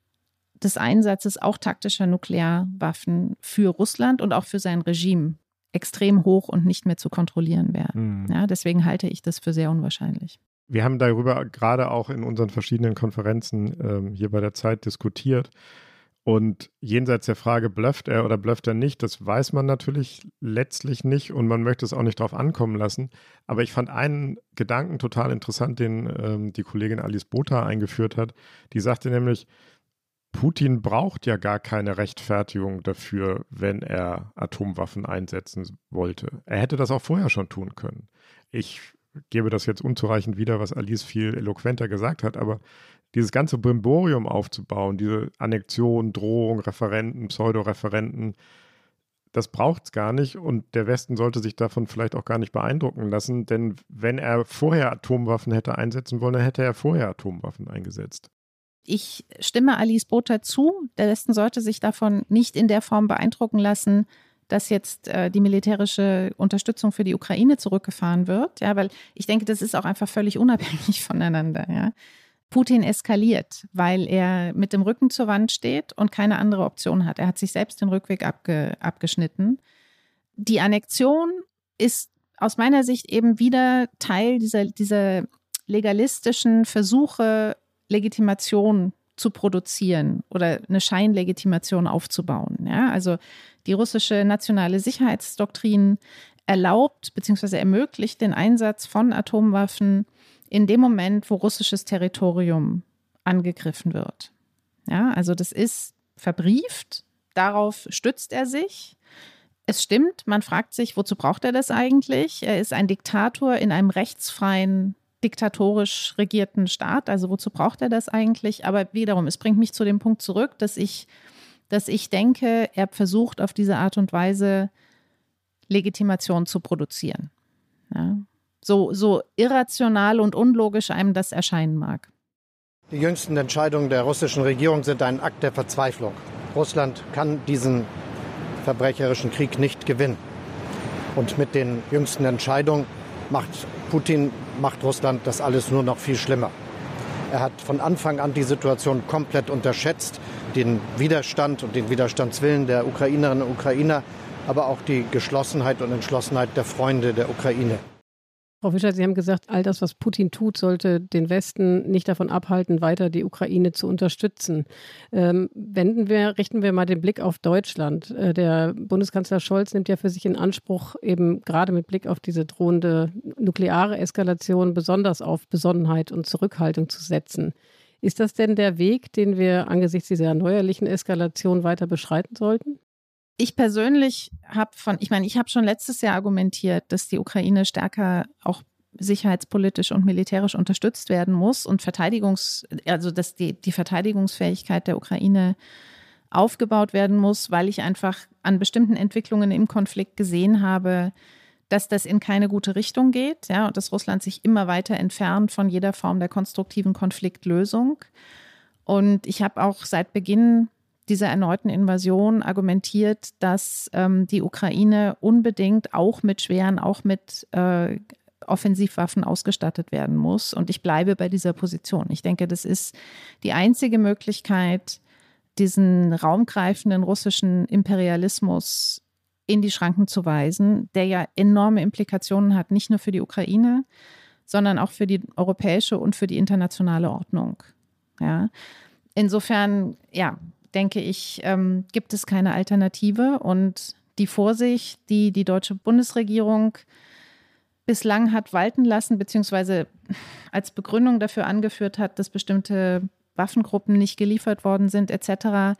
des Einsatzes auch taktischer Nuklearwaffen für Russland und auch für sein Regime extrem hoch und nicht mehr zu kontrollieren wären. Mhm. Ja, deswegen halte ich das für sehr unwahrscheinlich. Wir haben darüber gerade auch in unseren verschiedenen Konferenzen ähm, hier bei der Zeit diskutiert. Und jenseits der Frage, blufft er oder blufft er nicht, das weiß man natürlich letztlich nicht und man möchte es auch nicht darauf ankommen lassen. Aber ich fand einen Gedanken total interessant, den ähm, die Kollegin Alice Botha eingeführt hat. Die sagte nämlich, Putin braucht ja gar keine Rechtfertigung dafür, wenn er Atomwaffen einsetzen wollte. Er hätte das auch vorher schon tun können. Ich gebe das jetzt unzureichend wieder, was Alice viel eloquenter gesagt hat, aber dieses ganze Brimborium aufzubauen, diese Annexion, Drohung, Referenten, Pseudoreferenten, das braucht es gar nicht und der Westen sollte sich davon vielleicht auch gar nicht beeindrucken lassen, denn wenn er vorher Atomwaffen hätte einsetzen wollen, dann hätte er vorher Atomwaffen eingesetzt. Ich stimme Alice Botha zu. Der Westen sollte sich davon nicht in der Form beeindrucken lassen, dass jetzt äh, die militärische Unterstützung für die Ukraine zurückgefahren wird. Ja, weil ich denke, das ist auch einfach völlig unabhängig [LAUGHS] voneinander. Ja. Putin eskaliert, weil er mit dem Rücken zur Wand steht und keine andere Option hat. Er hat sich selbst den Rückweg abge, abgeschnitten. Die Annexion ist aus meiner Sicht eben wieder Teil dieser, dieser legalistischen Versuche, Legitimation zu produzieren oder eine Scheinlegitimation aufzubauen. Ja, also die russische nationale Sicherheitsdoktrin erlaubt bzw. ermöglicht den Einsatz von Atomwaffen in dem Moment, wo russisches Territorium angegriffen wird. Ja, also das ist verbrieft, darauf stützt er sich. Es stimmt, man fragt sich, wozu braucht er das eigentlich? Er ist ein Diktator in einem rechtsfreien, diktatorisch regierten Staat. Also wozu braucht er das eigentlich? Aber wiederum, es bringt mich zu dem Punkt zurück, dass ich, dass ich denke, er versucht auf diese Art und Weise Legitimation zu produzieren. Ja. So, so irrational und unlogisch einem das erscheinen mag. Die jüngsten Entscheidungen der russischen Regierung sind ein Akt der Verzweiflung. Russland kann diesen verbrecherischen Krieg nicht gewinnen. Und mit den jüngsten Entscheidungen macht Putin, macht Russland das alles nur noch viel schlimmer. Er hat von Anfang an die Situation komplett unterschätzt, den Widerstand und den Widerstandswillen der Ukrainerinnen und Ukrainer, aber auch die Geschlossenheit und Entschlossenheit der Freunde der Ukraine. Frau Fischer, Sie haben gesagt, all das, was Putin tut, sollte den Westen nicht davon abhalten, weiter die Ukraine zu unterstützen. Ähm, wenden wir, richten wir mal den Blick auf Deutschland. Äh, der Bundeskanzler Scholz nimmt ja für sich in Anspruch, eben gerade mit Blick auf diese drohende nukleare Eskalation besonders auf Besonnenheit und Zurückhaltung zu setzen. Ist das denn der Weg, den wir angesichts dieser neuerlichen Eskalation weiter beschreiten sollten? Ich persönlich habe von, ich meine, ich habe schon letztes Jahr argumentiert, dass die Ukraine stärker auch sicherheitspolitisch und militärisch unterstützt werden muss und Verteidigungs, also dass die, die Verteidigungsfähigkeit der Ukraine aufgebaut werden muss, weil ich einfach an bestimmten Entwicklungen im Konflikt gesehen habe, dass das in keine gute Richtung geht, ja, und dass Russland sich immer weiter entfernt von jeder Form der konstruktiven Konfliktlösung. Und ich habe auch seit Beginn dieser erneuten Invasion argumentiert, dass ähm, die Ukraine unbedingt auch mit schweren, auch mit äh, Offensivwaffen ausgestattet werden muss. Und ich bleibe bei dieser Position. Ich denke, das ist die einzige Möglichkeit, diesen raumgreifenden russischen Imperialismus in die Schranken zu weisen, der ja enorme Implikationen hat, nicht nur für die Ukraine, sondern auch für die europäische und für die internationale Ordnung. Ja. Insofern, ja, denke ich, ähm, gibt es keine Alternative. Und die Vorsicht, die die deutsche Bundesregierung bislang hat walten lassen, beziehungsweise als Begründung dafür angeführt hat, dass bestimmte Waffengruppen nicht geliefert worden sind, etc.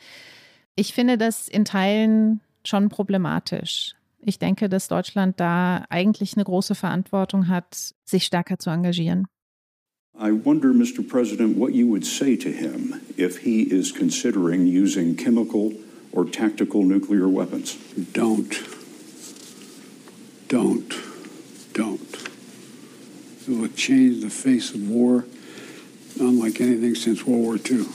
Ich finde das in Teilen schon problematisch. Ich denke, dass Deutschland da eigentlich eine große Verantwortung hat, sich stärker zu engagieren. I wonder, Mr. President, what you would say to him if he is considering using chemical or tactical nuclear weapons. Don't. Don't. Don't. It will change the face of war unlike anything since World War II.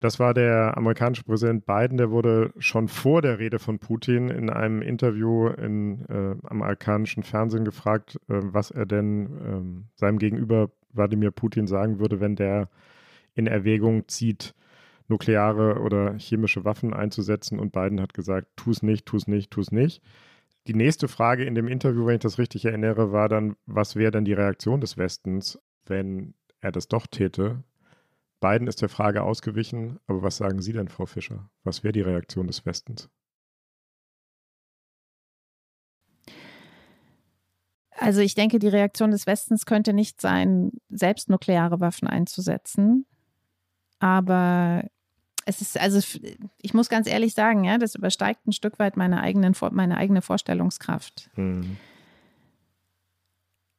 Das war der amerikanische Präsident Biden, der wurde schon vor der Rede von Putin in einem Interview in äh, amerikanischen Fernsehen gefragt, äh, was er denn äh, seinem Gegenüber Wladimir Putin sagen würde, wenn der in Erwägung zieht, nukleare oder chemische Waffen einzusetzen. Und Biden hat gesagt, tu es nicht, tu es nicht, tu es nicht. Die nächste Frage in dem Interview, wenn ich das richtig erinnere, war dann, was wäre denn die Reaktion des Westens, wenn er das doch täte? Biden ist der Frage ausgewichen, aber was sagen Sie denn, Frau Fischer? Was wäre die Reaktion des Westens? Also ich denke, die Reaktion des Westens könnte nicht sein, selbst nukleare Waffen einzusetzen. Aber es ist, also ich muss ganz ehrlich sagen, ja, das übersteigt ein Stück weit meine, eigenen, meine eigene Vorstellungskraft. Mhm.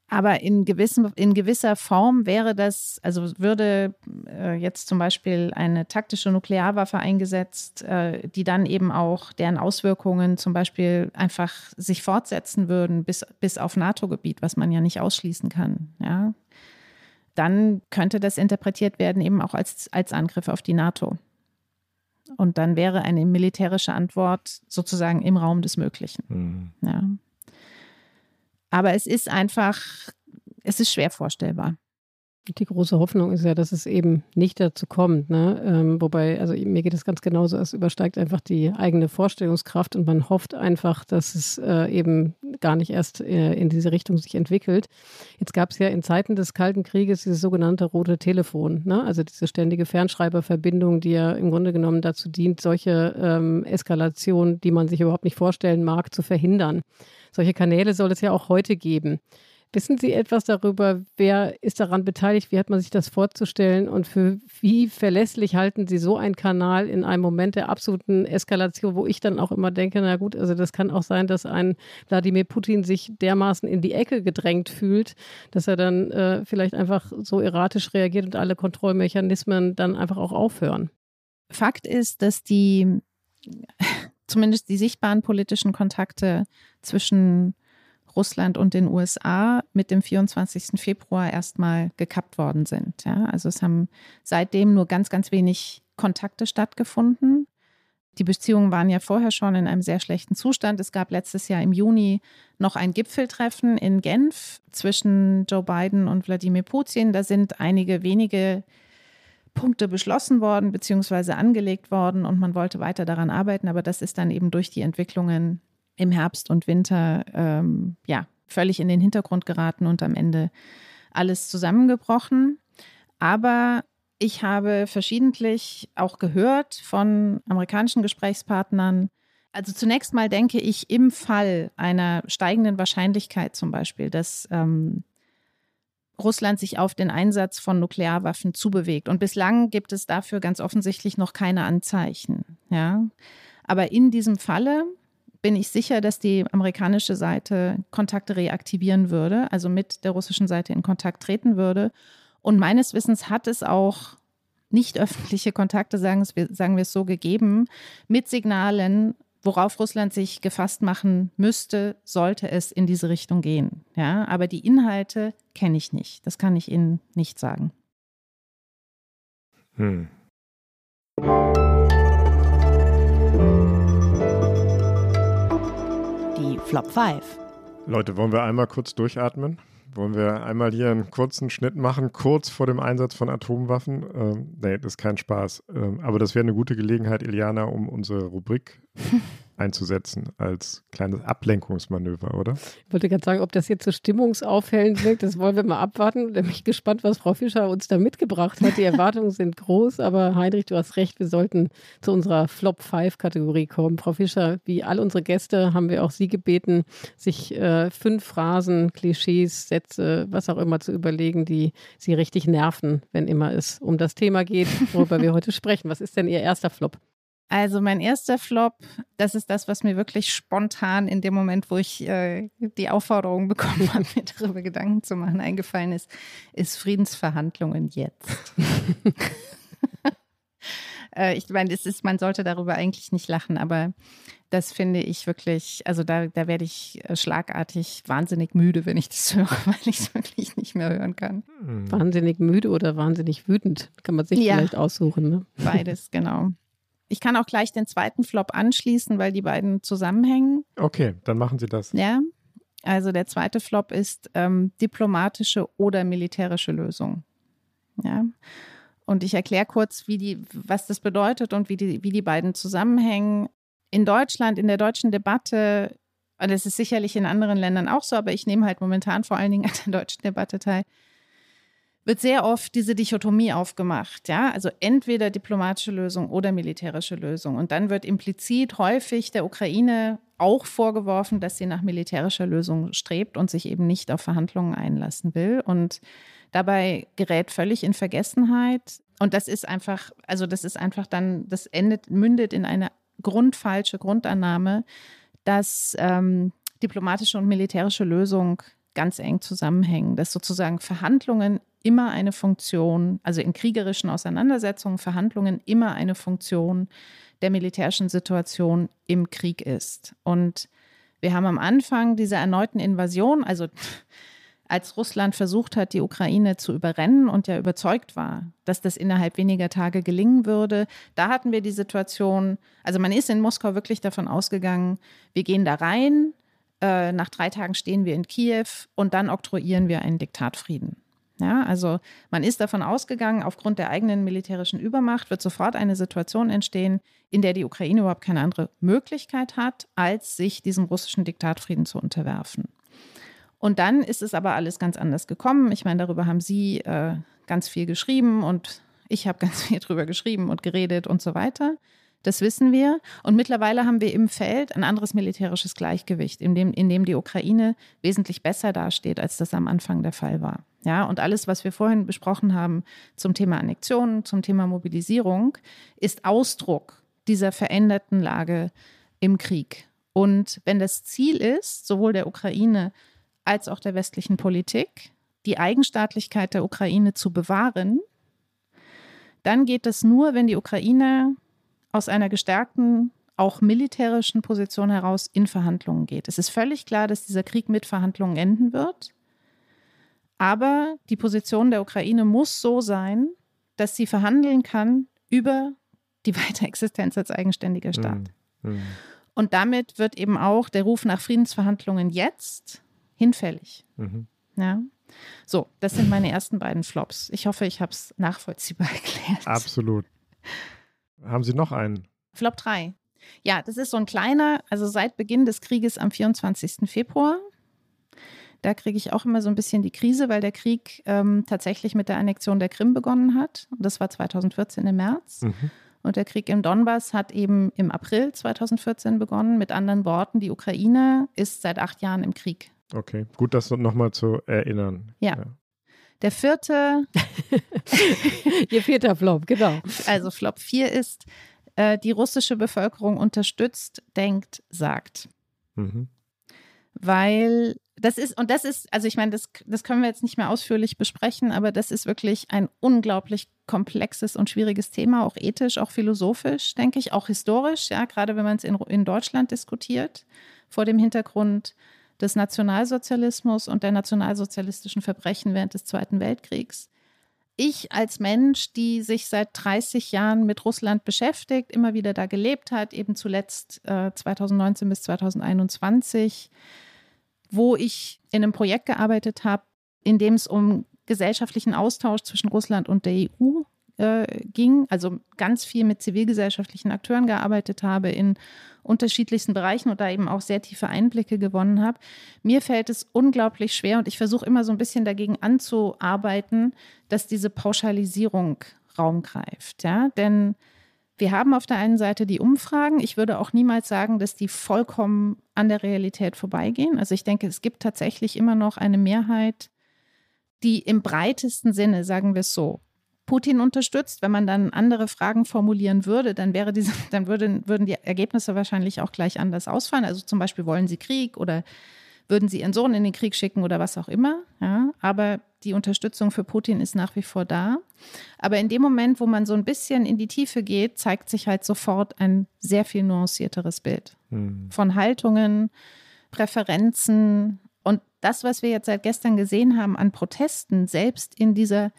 Aber in, gewissem, in gewisser Form wäre das, also würde äh, jetzt zum Beispiel eine taktische Nuklearwaffe eingesetzt, äh, die dann eben auch deren Auswirkungen zum Beispiel einfach sich fortsetzen würden bis, bis auf NATO-Gebiet, was man ja nicht ausschließen kann. Ja? Dann könnte das interpretiert werden eben auch als, als Angriff auf die NATO. Und dann wäre eine militärische Antwort sozusagen im Raum des Möglichen. Mhm. Ja. Aber es ist einfach, es ist schwer vorstellbar. Die große Hoffnung ist ja, dass es eben nicht dazu kommt. Ne? Ähm, wobei, also mir geht es ganz genauso, es übersteigt einfach die eigene Vorstellungskraft und man hofft einfach, dass es äh, eben gar nicht erst äh, in diese Richtung sich entwickelt. Jetzt gab es ja in Zeiten des Kalten Krieges dieses sogenannte rote Telefon, ne? also diese ständige Fernschreiberverbindung, die ja im Grunde genommen dazu dient, solche ähm, Eskalationen, die man sich überhaupt nicht vorstellen mag, zu verhindern. Solche Kanäle soll es ja auch heute geben. Wissen Sie etwas darüber, wer ist daran beteiligt? Wie hat man sich das vorzustellen? Und für wie verlässlich halten Sie so einen Kanal in einem Moment der absoluten Eskalation, wo ich dann auch immer denke, na gut, also das kann auch sein, dass ein Wladimir Putin sich dermaßen in die Ecke gedrängt fühlt, dass er dann äh, vielleicht einfach so erratisch reagiert und alle Kontrollmechanismen dann einfach auch aufhören. Fakt ist, dass die [LAUGHS] zumindest die sichtbaren politischen Kontakte zwischen Russland und den USA mit dem 24. Februar erstmal gekappt worden sind. Ja, also es haben seitdem nur ganz, ganz wenig Kontakte stattgefunden. Die Beziehungen waren ja vorher schon in einem sehr schlechten Zustand. Es gab letztes Jahr im Juni noch ein Gipfeltreffen in Genf zwischen Joe Biden und Wladimir Putin. Da sind einige wenige Punkte beschlossen worden bzw. angelegt worden und man wollte weiter daran arbeiten, aber das ist dann eben durch die Entwicklungen im Herbst und Winter ähm, ja völlig in den Hintergrund geraten und am Ende alles zusammengebrochen. Aber ich habe verschiedentlich auch gehört von amerikanischen Gesprächspartnern, also zunächst mal denke ich im Fall einer steigenden Wahrscheinlichkeit zum Beispiel, dass ähm, Russland sich auf den Einsatz von Nuklearwaffen zubewegt. Und bislang gibt es dafür ganz offensichtlich noch keine Anzeichen. Ja. Aber in diesem Falle bin ich sicher, dass die amerikanische Seite Kontakte reaktivieren würde, also mit der russischen Seite in Kontakt treten würde. Und meines Wissens hat es auch nicht öffentliche Kontakte, sagen, wir, sagen wir es so, gegeben, mit Signalen, worauf Russland sich gefasst machen müsste, sollte es in diese Richtung gehen. Ja, aber die Inhalte kenne ich nicht. Das kann ich Ihnen nicht sagen. Hm. Flop 5. Leute, wollen wir einmal kurz durchatmen? Wollen wir einmal hier einen kurzen Schnitt machen, kurz vor dem Einsatz von Atomwaffen? Ähm, nee, das ist kein Spaß. Ähm, aber das wäre eine gute Gelegenheit, Iliana, um unsere Rubrik [LAUGHS] einzusetzen als kleines Ablenkungsmanöver, oder? Ich wollte gerade sagen, ob das jetzt so stimmungsaufhellend wirkt, das wollen wir mal abwarten. Da bin ich gespannt, was Frau Fischer uns da mitgebracht hat. Die [LAUGHS] Erwartungen sind groß, aber Heinrich, du hast recht, wir sollten zu unserer Flop-5-Kategorie kommen. Frau Fischer, wie all unsere Gäste haben wir auch Sie gebeten, sich äh, fünf Phrasen, Klischees, Sätze, was auch immer zu überlegen, die Sie richtig nerven, wenn immer es um das Thema geht, worüber wir [LAUGHS] heute sprechen. Was ist denn Ihr erster Flop? Also mein erster Flop, das ist das, was mir wirklich spontan in dem Moment, wo ich äh, die Aufforderung [LAUGHS] bekommen habe, mir darüber Gedanken zu machen, eingefallen ist, ist Friedensverhandlungen jetzt. [LAUGHS] äh, ich meine, es ist, man sollte darüber eigentlich nicht lachen, aber das finde ich wirklich, also da, da werde ich äh, schlagartig wahnsinnig müde, wenn ich das [LAUGHS] höre, weil ich es wirklich nicht mehr hören kann. Hm. Wahnsinnig müde oder wahnsinnig wütend, kann man sich ja, vielleicht aussuchen. Ne? Beides, genau. Ich kann auch gleich den zweiten Flop anschließen, weil die beiden zusammenhängen. Okay, dann machen Sie das. Ja. Also der zweite Flop ist ähm, diplomatische oder militärische Lösung. Ja. Und ich erkläre kurz, wie die, was das bedeutet und wie die, wie die beiden zusammenhängen. In Deutschland, in der deutschen Debatte, und das ist sicherlich in anderen Ländern auch so, aber ich nehme halt momentan vor allen Dingen an der deutschen Debatte teil, wird sehr oft diese Dichotomie aufgemacht, ja, also entweder diplomatische Lösung oder militärische Lösung. Und dann wird implizit häufig der Ukraine auch vorgeworfen, dass sie nach militärischer Lösung strebt und sich eben nicht auf Verhandlungen einlassen will. Und dabei gerät völlig in Vergessenheit. Und das ist einfach, also das ist einfach dann, das endet, mündet in eine grundfalsche Grundannahme, dass ähm, diplomatische und militärische Lösung ganz eng zusammenhängen, dass sozusagen Verhandlungen immer eine Funktion, also in kriegerischen Auseinandersetzungen, Verhandlungen immer eine Funktion der militärischen Situation im Krieg ist. Und wir haben am Anfang dieser erneuten Invasion, also [LAUGHS] als Russland versucht hat, die Ukraine zu überrennen und ja überzeugt war, dass das innerhalb weniger Tage gelingen würde, da hatten wir die Situation, also man ist in Moskau wirklich davon ausgegangen, wir gehen da rein, äh, nach drei Tagen stehen wir in Kiew und dann oktroyieren wir einen Diktatfrieden. Ja, also man ist davon ausgegangen, aufgrund der eigenen militärischen Übermacht wird sofort eine Situation entstehen, in der die Ukraine überhaupt keine andere Möglichkeit hat, als sich diesem russischen Diktatfrieden zu unterwerfen. Und dann ist es aber alles ganz anders gekommen. Ich meine, darüber haben Sie äh, ganz viel geschrieben und ich habe [LAUGHS] ganz viel drüber geschrieben und geredet und so weiter. Das wissen wir. Und mittlerweile haben wir im Feld ein anderes militärisches Gleichgewicht, in dem, in dem die Ukraine wesentlich besser dasteht, als das am Anfang der Fall war. Ja, und alles, was wir vorhin besprochen haben zum Thema Annexion, zum Thema Mobilisierung, ist Ausdruck dieser veränderten Lage im Krieg. Und wenn das Ziel ist, sowohl der Ukraine als auch der westlichen Politik, die Eigenstaatlichkeit der Ukraine zu bewahren, dann geht es nur, wenn die Ukraine aus einer gestärkten, auch militärischen Position heraus in Verhandlungen geht. Es ist völlig klar, dass dieser Krieg mit Verhandlungen enden wird. Aber die Position der Ukraine muss so sein, dass sie verhandeln kann über die [LAUGHS] Weiterexistenz als eigenständiger Staat. Mhm. Mhm. Und damit wird eben auch der Ruf nach Friedensverhandlungen jetzt hinfällig. Mhm. Ja. So, das sind meine ersten beiden Flops. Ich hoffe, ich habe es nachvollziehbar [LAUGHS] erklärt. Absolut. Haben Sie noch einen? Flop 3. Ja, das ist so ein kleiner, also seit Beginn des Krieges am 24. Februar. Da kriege ich auch immer so ein bisschen die Krise, weil der Krieg ähm, tatsächlich mit der Annexion der Krim begonnen hat. Und das war 2014 im März. Mhm. Und der Krieg im Donbass hat eben im April 2014 begonnen. Mit anderen Worten, die Ukraine ist seit acht Jahren im Krieg. Okay, gut, das nochmal zu erinnern. Ja. ja. Der vierte. [LAUGHS] Ihr vierter Flop, genau. Also Flop 4 ist, äh, die russische Bevölkerung unterstützt, denkt, sagt. Mhm. Weil das ist, und das ist, also ich meine, das, das können wir jetzt nicht mehr ausführlich besprechen, aber das ist wirklich ein unglaublich komplexes und schwieriges Thema, auch ethisch, auch philosophisch, denke ich, auch historisch, ja, gerade wenn man es in, in Deutschland diskutiert, vor dem Hintergrund des Nationalsozialismus und der nationalsozialistischen Verbrechen während des Zweiten Weltkriegs. Ich als Mensch, die sich seit 30 Jahren mit Russland beschäftigt, immer wieder da gelebt hat, eben zuletzt äh, 2019 bis 2021, wo ich in einem Projekt gearbeitet habe, in dem es um gesellschaftlichen Austausch zwischen Russland und der EU äh, ging, also ganz viel mit zivilgesellschaftlichen Akteuren gearbeitet habe in unterschiedlichsten Bereichen und da eben auch sehr tiefe Einblicke gewonnen habe. Mir fällt es unglaublich schwer und ich versuche immer so ein bisschen dagegen anzuarbeiten, dass diese Pauschalisierung Raum greift. Ja? Denn wir haben auf der einen Seite die Umfragen. Ich würde auch niemals sagen, dass die vollkommen an der Realität vorbeigehen. Also ich denke, es gibt tatsächlich immer noch eine Mehrheit, die im breitesten Sinne, sagen wir es so, Putin unterstützt. Wenn man dann andere Fragen formulieren würde, dann wäre diese, [LAUGHS] dann würden, würden die Ergebnisse wahrscheinlich auch gleich anders ausfallen. Also zum Beispiel wollen sie Krieg oder würden sie ihren Sohn in den Krieg schicken oder was auch immer. Ja, aber die Unterstützung für Putin ist nach wie vor da. Aber in dem Moment, wo man so ein bisschen in die Tiefe geht, zeigt sich halt sofort ein sehr viel nuancierteres Bild hm. von Haltungen, Präferenzen und das, was wir jetzt seit gestern gesehen haben an Protesten, selbst in dieser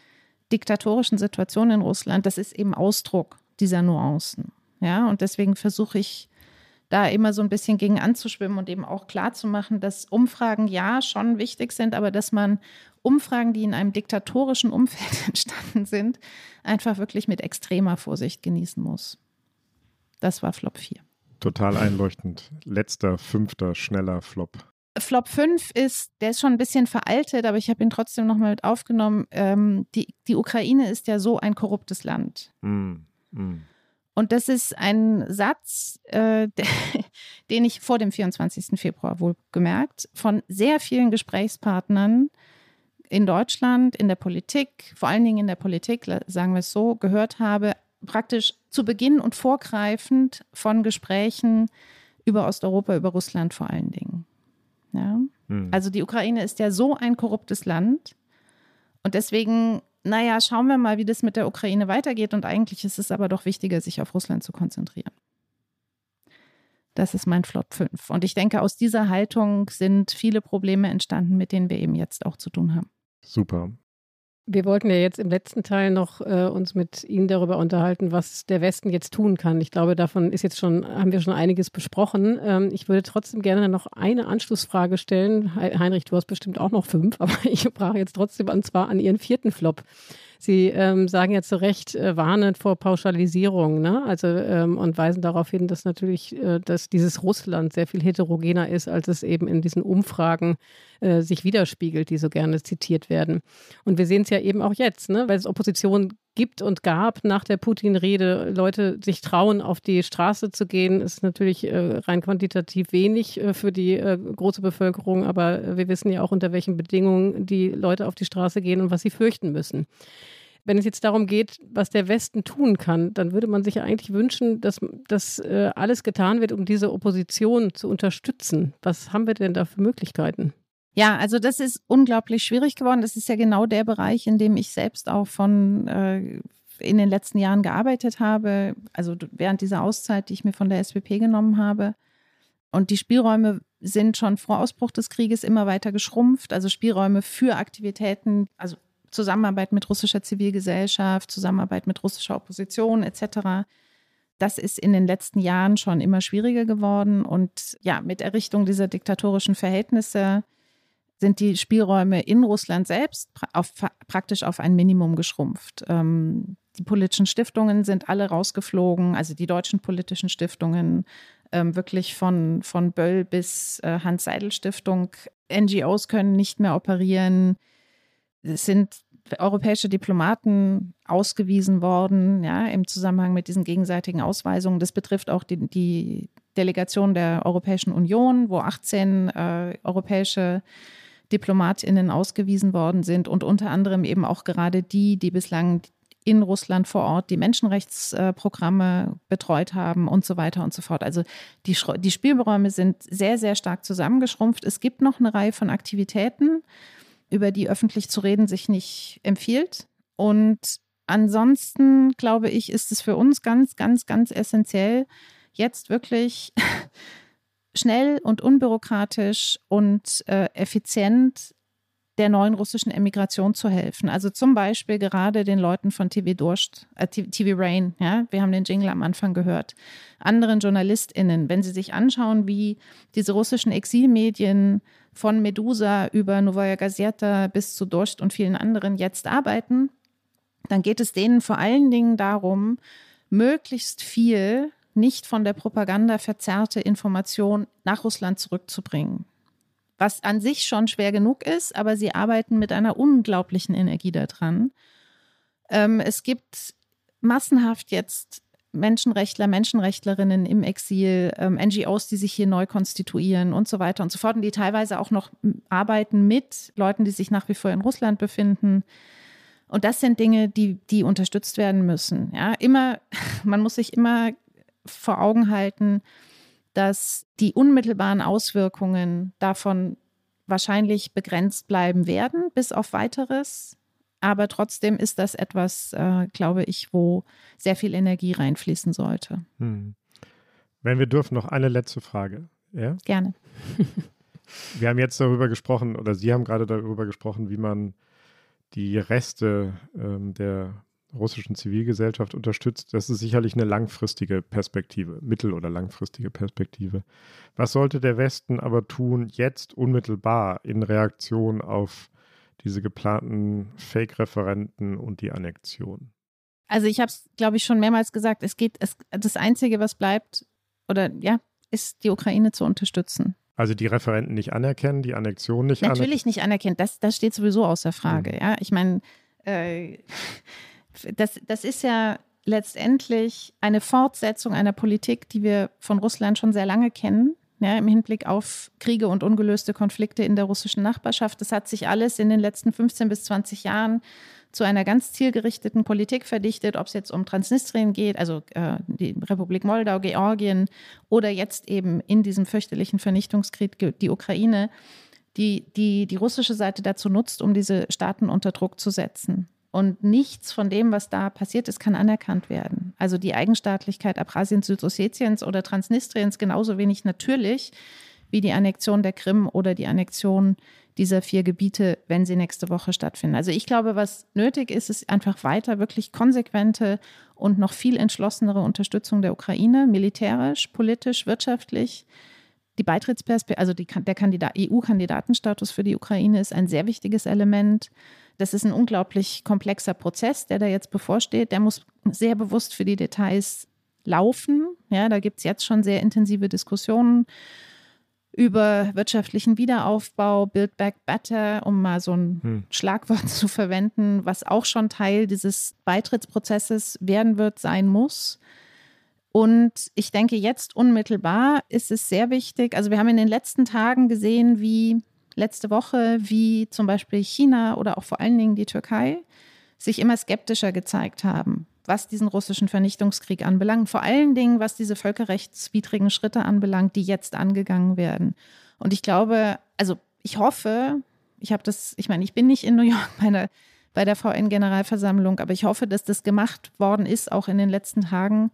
diktatorischen Situation in Russland, das ist eben Ausdruck dieser Nuancen. Ja, und deswegen versuche ich da immer so ein bisschen gegen anzuschwimmen und eben auch klarzumachen, dass Umfragen ja schon wichtig sind, aber dass man Umfragen, die in einem diktatorischen Umfeld [LAUGHS] entstanden sind, einfach wirklich mit extremer Vorsicht genießen muss. Das war Flop 4. Total einleuchtend. Letzter, fünfter, schneller Flop. Flop 5 ist, der ist schon ein bisschen veraltet, aber ich habe ihn trotzdem nochmal mit aufgenommen. Ähm, die, die Ukraine ist ja so ein korruptes Land. Mm, mm. Und das ist ein Satz, äh, [LAUGHS] den ich vor dem 24. Februar wohl gemerkt, von sehr vielen Gesprächspartnern in Deutschland, in der Politik, vor allen Dingen in der Politik, sagen wir es so, gehört habe, praktisch zu Beginn und vorgreifend von Gesprächen über Osteuropa, über Russland vor allen Dingen. Ja? Hm. Also die Ukraine ist ja so ein korruptes Land. Und deswegen naja, schauen wir mal, wie das mit der Ukraine weitergeht. Und eigentlich ist es aber doch wichtiger, sich auf Russland zu konzentrieren. Das ist mein Flop 5. Und ich denke, aus dieser Haltung sind viele Probleme entstanden, mit denen wir eben jetzt auch zu tun haben. Super. Wir wollten ja jetzt im letzten Teil noch äh, uns mit Ihnen darüber unterhalten, was der Westen jetzt tun kann. Ich glaube, davon ist jetzt schon, haben wir schon einiges besprochen. Ähm, ich würde trotzdem gerne noch eine Anschlussfrage stellen. Heinrich, du hast bestimmt auch noch fünf, [LAUGHS] aber ich frage jetzt trotzdem und zwar an Ihren vierten Flop. Sie ähm, sagen ja zu Recht äh, warnend vor Pauschalisierung, ne? Also ähm, und weisen darauf hin, dass natürlich, äh, dass dieses Russland sehr viel heterogener ist, als es eben in diesen Umfragen äh, sich widerspiegelt, die so gerne zitiert werden. Und wir sehen es ja eben auch jetzt, ne? Weil es Opposition gibt und gab nach der Putin-Rede, Leute sich trauen, auf die Straße zu gehen, ist natürlich äh, rein quantitativ wenig äh, für die äh, große Bevölkerung, aber wir wissen ja auch, unter welchen Bedingungen die Leute auf die Straße gehen und was sie fürchten müssen. Wenn es jetzt darum geht, was der Westen tun kann, dann würde man sich ja eigentlich wünschen, dass, dass äh, alles getan wird, um diese Opposition zu unterstützen. Was haben wir denn da für Möglichkeiten? Ja, also das ist unglaublich schwierig geworden. Das ist ja genau der Bereich, in dem ich selbst auch von äh, in den letzten Jahren gearbeitet habe, also während dieser Auszeit, die ich mir von der SWP genommen habe. Und die Spielräume sind schon vor Ausbruch des Krieges immer weiter geschrumpft. Also Spielräume für Aktivitäten, also Zusammenarbeit mit russischer Zivilgesellschaft, Zusammenarbeit mit russischer Opposition etc. Das ist in den letzten Jahren schon immer schwieriger geworden. Und ja, mit Errichtung dieser diktatorischen Verhältnisse sind die Spielräume in Russland selbst auf, praktisch auf ein Minimum geschrumpft. Ähm, die politischen Stiftungen sind alle rausgeflogen, also die deutschen politischen Stiftungen, ähm, wirklich von, von Böll bis äh, Hans-Seidel-Stiftung. NGOs können nicht mehr operieren. Es sind europäische Diplomaten ausgewiesen worden, ja, im Zusammenhang mit diesen gegenseitigen Ausweisungen. Das betrifft auch die, die Delegation der Europäischen Union, wo 18 äh, europäische DiplomatInnen ausgewiesen worden sind und unter anderem eben auch gerade die, die bislang in Russland vor Ort die Menschenrechtsprogramme betreut haben und so weiter und so fort. Also die, die Spielräume sind sehr, sehr stark zusammengeschrumpft. Es gibt noch eine Reihe von Aktivitäten, über die öffentlich zu reden sich nicht empfiehlt. Und ansonsten, glaube ich, ist es für uns ganz, ganz, ganz essentiell, jetzt wirklich schnell und unbürokratisch und äh, effizient der neuen russischen Emigration zu helfen. Also zum Beispiel gerade den Leuten von TV Durst, äh, TV Rain, ja, wir haben den Jingle am Anfang gehört, anderen JournalistInnen, wenn sie sich anschauen, wie diese russischen Exilmedien von Medusa über Novaya Gazeta bis zu Durst und vielen anderen jetzt arbeiten, dann geht es denen vor allen Dingen darum, möglichst viel nicht von der Propaganda verzerrte Information nach Russland zurückzubringen. Was an sich schon schwer genug ist, aber sie arbeiten mit einer unglaublichen Energie daran. Ähm, es gibt massenhaft jetzt Menschenrechtler, Menschenrechtlerinnen im Exil, ähm, NGOs, die sich hier neu konstituieren und so weiter und so fort und die teilweise auch noch arbeiten mit Leuten, die sich nach wie vor in Russland befinden. Und das sind Dinge, die, die unterstützt werden müssen. Ja, immer, [LAUGHS] man muss sich immer vor Augen halten, dass die unmittelbaren Auswirkungen davon wahrscheinlich begrenzt bleiben werden, bis auf weiteres. Aber trotzdem ist das etwas, äh, glaube ich, wo sehr viel Energie reinfließen sollte. Hm. Wenn wir dürfen, noch eine letzte Frage. Ja? Gerne. [LAUGHS] wir haben jetzt darüber gesprochen, oder Sie haben gerade darüber gesprochen, wie man die Reste ähm, der russischen Zivilgesellschaft unterstützt, das ist sicherlich eine langfristige Perspektive, mittel- oder langfristige Perspektive. Was sollte der Westen aber tun, jetzt unmittelbar in Reaktion auf diese geplanten Fake-Referenten und die Annexion? Also ich habe es, glaube ich, schon mehrmals gesagt, es geht, es, das Einzige, was bleibt, oder ja, ist die Ukraine zu unterstützen. Also die Referenten nicht anerkennen, die Annexion nicht anerkennen? Natürlich nicht anerkennen, das, das steht sowieso außer Frage. Mhm. Ja, ich meine, äh, das, das ist ja letztendlich eine Fortsetzung einer Politik, die wir von Russland schon sehr lange kennen. Ja, Im Hinblick auf Kriege und ungelöste Konflikte in der russischen Nachbarschaft. Das hat sich alles in den letzten 15 bis 20 Jahren zu einer ganz zielgerichteten Politik verdichtet, ob es jetzt um Transnistrien geht, also äh, die Republik Moldau, Georgien oder jetzt eben in diesem fürchterlichen Vernichtungskrieg die Ukraine, die, die die russische Seite dazu nutzt, um diese Staaten unter Druck zu setzen. Und nichts von dem, was da passiert ist, kann anerkannt werden. Also die Eigenstaatlichkeit Abchasiens, Südossetiens oder Transnistriens genauso wenig natürlich wie die Annexion der Krim oder die Annexion dieser vier Gebiete, wenn sie nächste Woche stattfinden. Also ich glaube, was nötig ist, ist einfach weiter wirklich konsequente und noch viel entschlossenere Unterstützung der Ukraine, militärisch, politisch, wirtschaftlich. Die Beitrittsperspektive, also die, der EU-Kandidatenstatus für die Ukraine ist ein sehr wichtiges Element. Das ist ein unglaublich komplexer Prozess, der da jetzt bevorsteht. Der muss sehr bewusst für die Details laufen. Ja, da gibt es jetzt schon sehr intensive Diskussionen über wirtschaftlichen Wiederaufbau, Build Back Better, um mal so ein hm. Schlagwort zu verwenden, was auch schon Teil dieses Beitrittsprozesses werden wird, sein muss. Und ich denke, jetzt unmittelbar ist es sehr wichtig. Also wir haben in den letzten Tagen gesehen, wie letzte Woche, wie zum Beispiel China oder auch vor allen Dingen die Türkei sich immer skeptischer gezeigt haben was diesen russischen Vernichtungskrieg anbelangt, vor allen Dingen, was diese völkerrechtswidrigen Schritte anbelangt, die jetzt angegangen werden. Und ich glaube, also ich hoffe, ich habe das, ich meine, ich bin nicht in New York bei der, bei der VN-Generalversammlung, aber ich hoffe, dass das gemacht worden ist, auch in den letzten Tagen,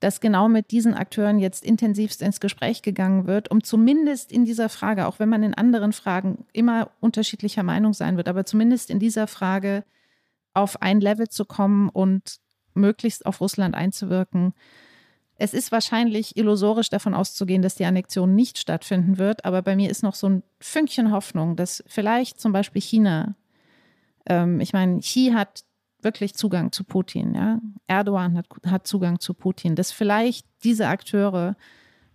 dass genau mit diesen Akteuren jetzt intensivst ins Gespräch gegangen wird, um zumindest in dieser Frage, auch wenn man in anderen Fragen immer unterschiedlicher Meinung sein wird, aber zumindest in dieser Frage auf ein Level zu kommen und möglichst auf Russland einzuwirken. Es ist wahrscheinlich illusorisch davon auszugehen, dass die Annexion nicht stattfinden wird, aber bei mir ist noch so ein Fünkchen Hoffnung, dass vielleicht zum Beispiel China, ähm, ich meine, Xi hat wirklich Zugang zu Putin, ja. Erdogan hat, hat Zugang zu Putin, dass vielleicht diese Akteure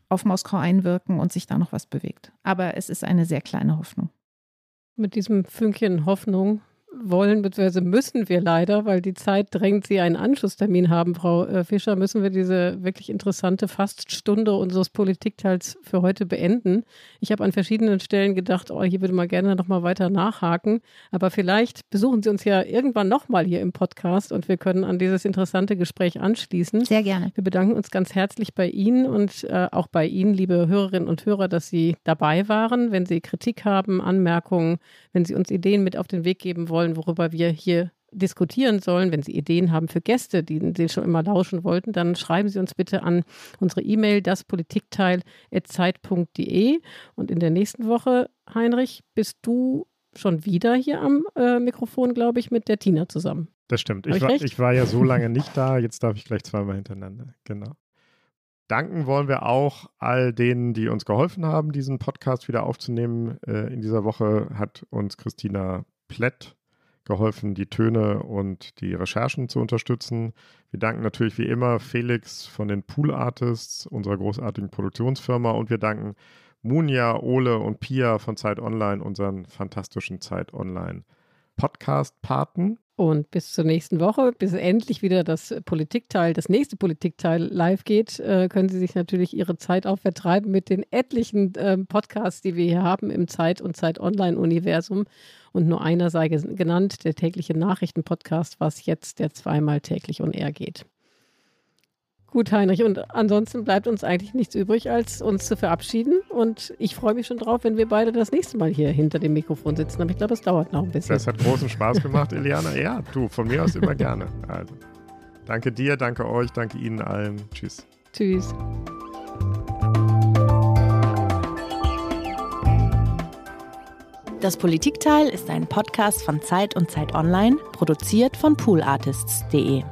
auf Moskau einwirken und sich da noch was bewegt. Aber es ist eine sehr kleine Hoffnung. Mit diesem Fünkchen Hoffnung wollen bzw. müssen wir leider, weil die Zeit drängt, Sie einen Anschlusstermin haben, Frau äh, Fischer, müssen wir diese wirklich interessante Faststunde unseres Politikteils für heute beenden. Ich habe an verschiedenen Stellen gedacht, oh, hier würde man gerne noch mal weiter nachhaken, aber vielleicht besuchen Sie uns ja irgendwann noch mal hier im Podcast und wir können an dieses interessante Gespräch anschließen. Sehr gerne. Wir bedanken uns ganz herzlich bei Ihnen und äh, auch bei Ihnen, liebe Hörerinnen und Hörer, dass Sie dabei waren. Wenn Sie Kritik haben, Anmerkungen, wenn Sie uns Ideen mit auf den Weg geben wollen, wollen, worüber wir hier diskutieren sollen, wenn Sie Ideen haben für Gäste, die Sie schon immer lauschen wollten, dann schreiben Sie uns bitte an unsere E-Mail daspolitikteil.zeit.de. Und in der nächsten Woche, Heinrich, bist du schon wieder hier am äh, Mikrofon, glaube ich, mit der Tina zusammen. Das stimmt. Ich, ich war, ich war ja so lange nicht da, jetzt darf ich gleich zweimal hintereinander. Genau. Danken wollen wir auch all denen, die uns geholfen haben, diesen Podcast wieder aufzunehmen. Äh, in dieser Woche hat uns Christina Plett geholfen, die Töne und die Recherchen zu unterstützen. Wir danken natürlich wie immer Felix von den Pool Artists, unserer großartigen Produktionsfirma, und wir danken Munja, Ole und Pia von Zeit Online, unseren fantastischen Zeit Online Podcast-Paten. Und bis zur nächsten Woche, bis endlich wieder das Politikteil, das nächste Politikteil live geht, äh, können Sie sich natürlich Ihre Zeit auch vertreiben mit den etlichen äh, Podcasts, die wir hier haben im Zeit- und Zeit-Online-Universum. Und nur einer sei genannt, der tägliche Nachrichtenpodcast, was jetzt der zweimal täglich on air geht. Gut, Heinrich. Und ansonsten bleibt uns eigentlich nichts übrig, als uns zu verabschieden. Und ich freue mich schon drauf, wenn wir beide das nächste Mal hier hinter dem Mikrofon sitzen. Aber ich glaube, es dauert noch ein bisschen. Das hat großen Spaß gemacht, Eliana. Ja, du, von mir aus immer gerne. Also, danke dir, danke euch, danke Ihnen allen. Tschüss. Tschüss. Das Politikteil ist ein Podcast von Zeit und Zeit Online, produziert von poolartists.de.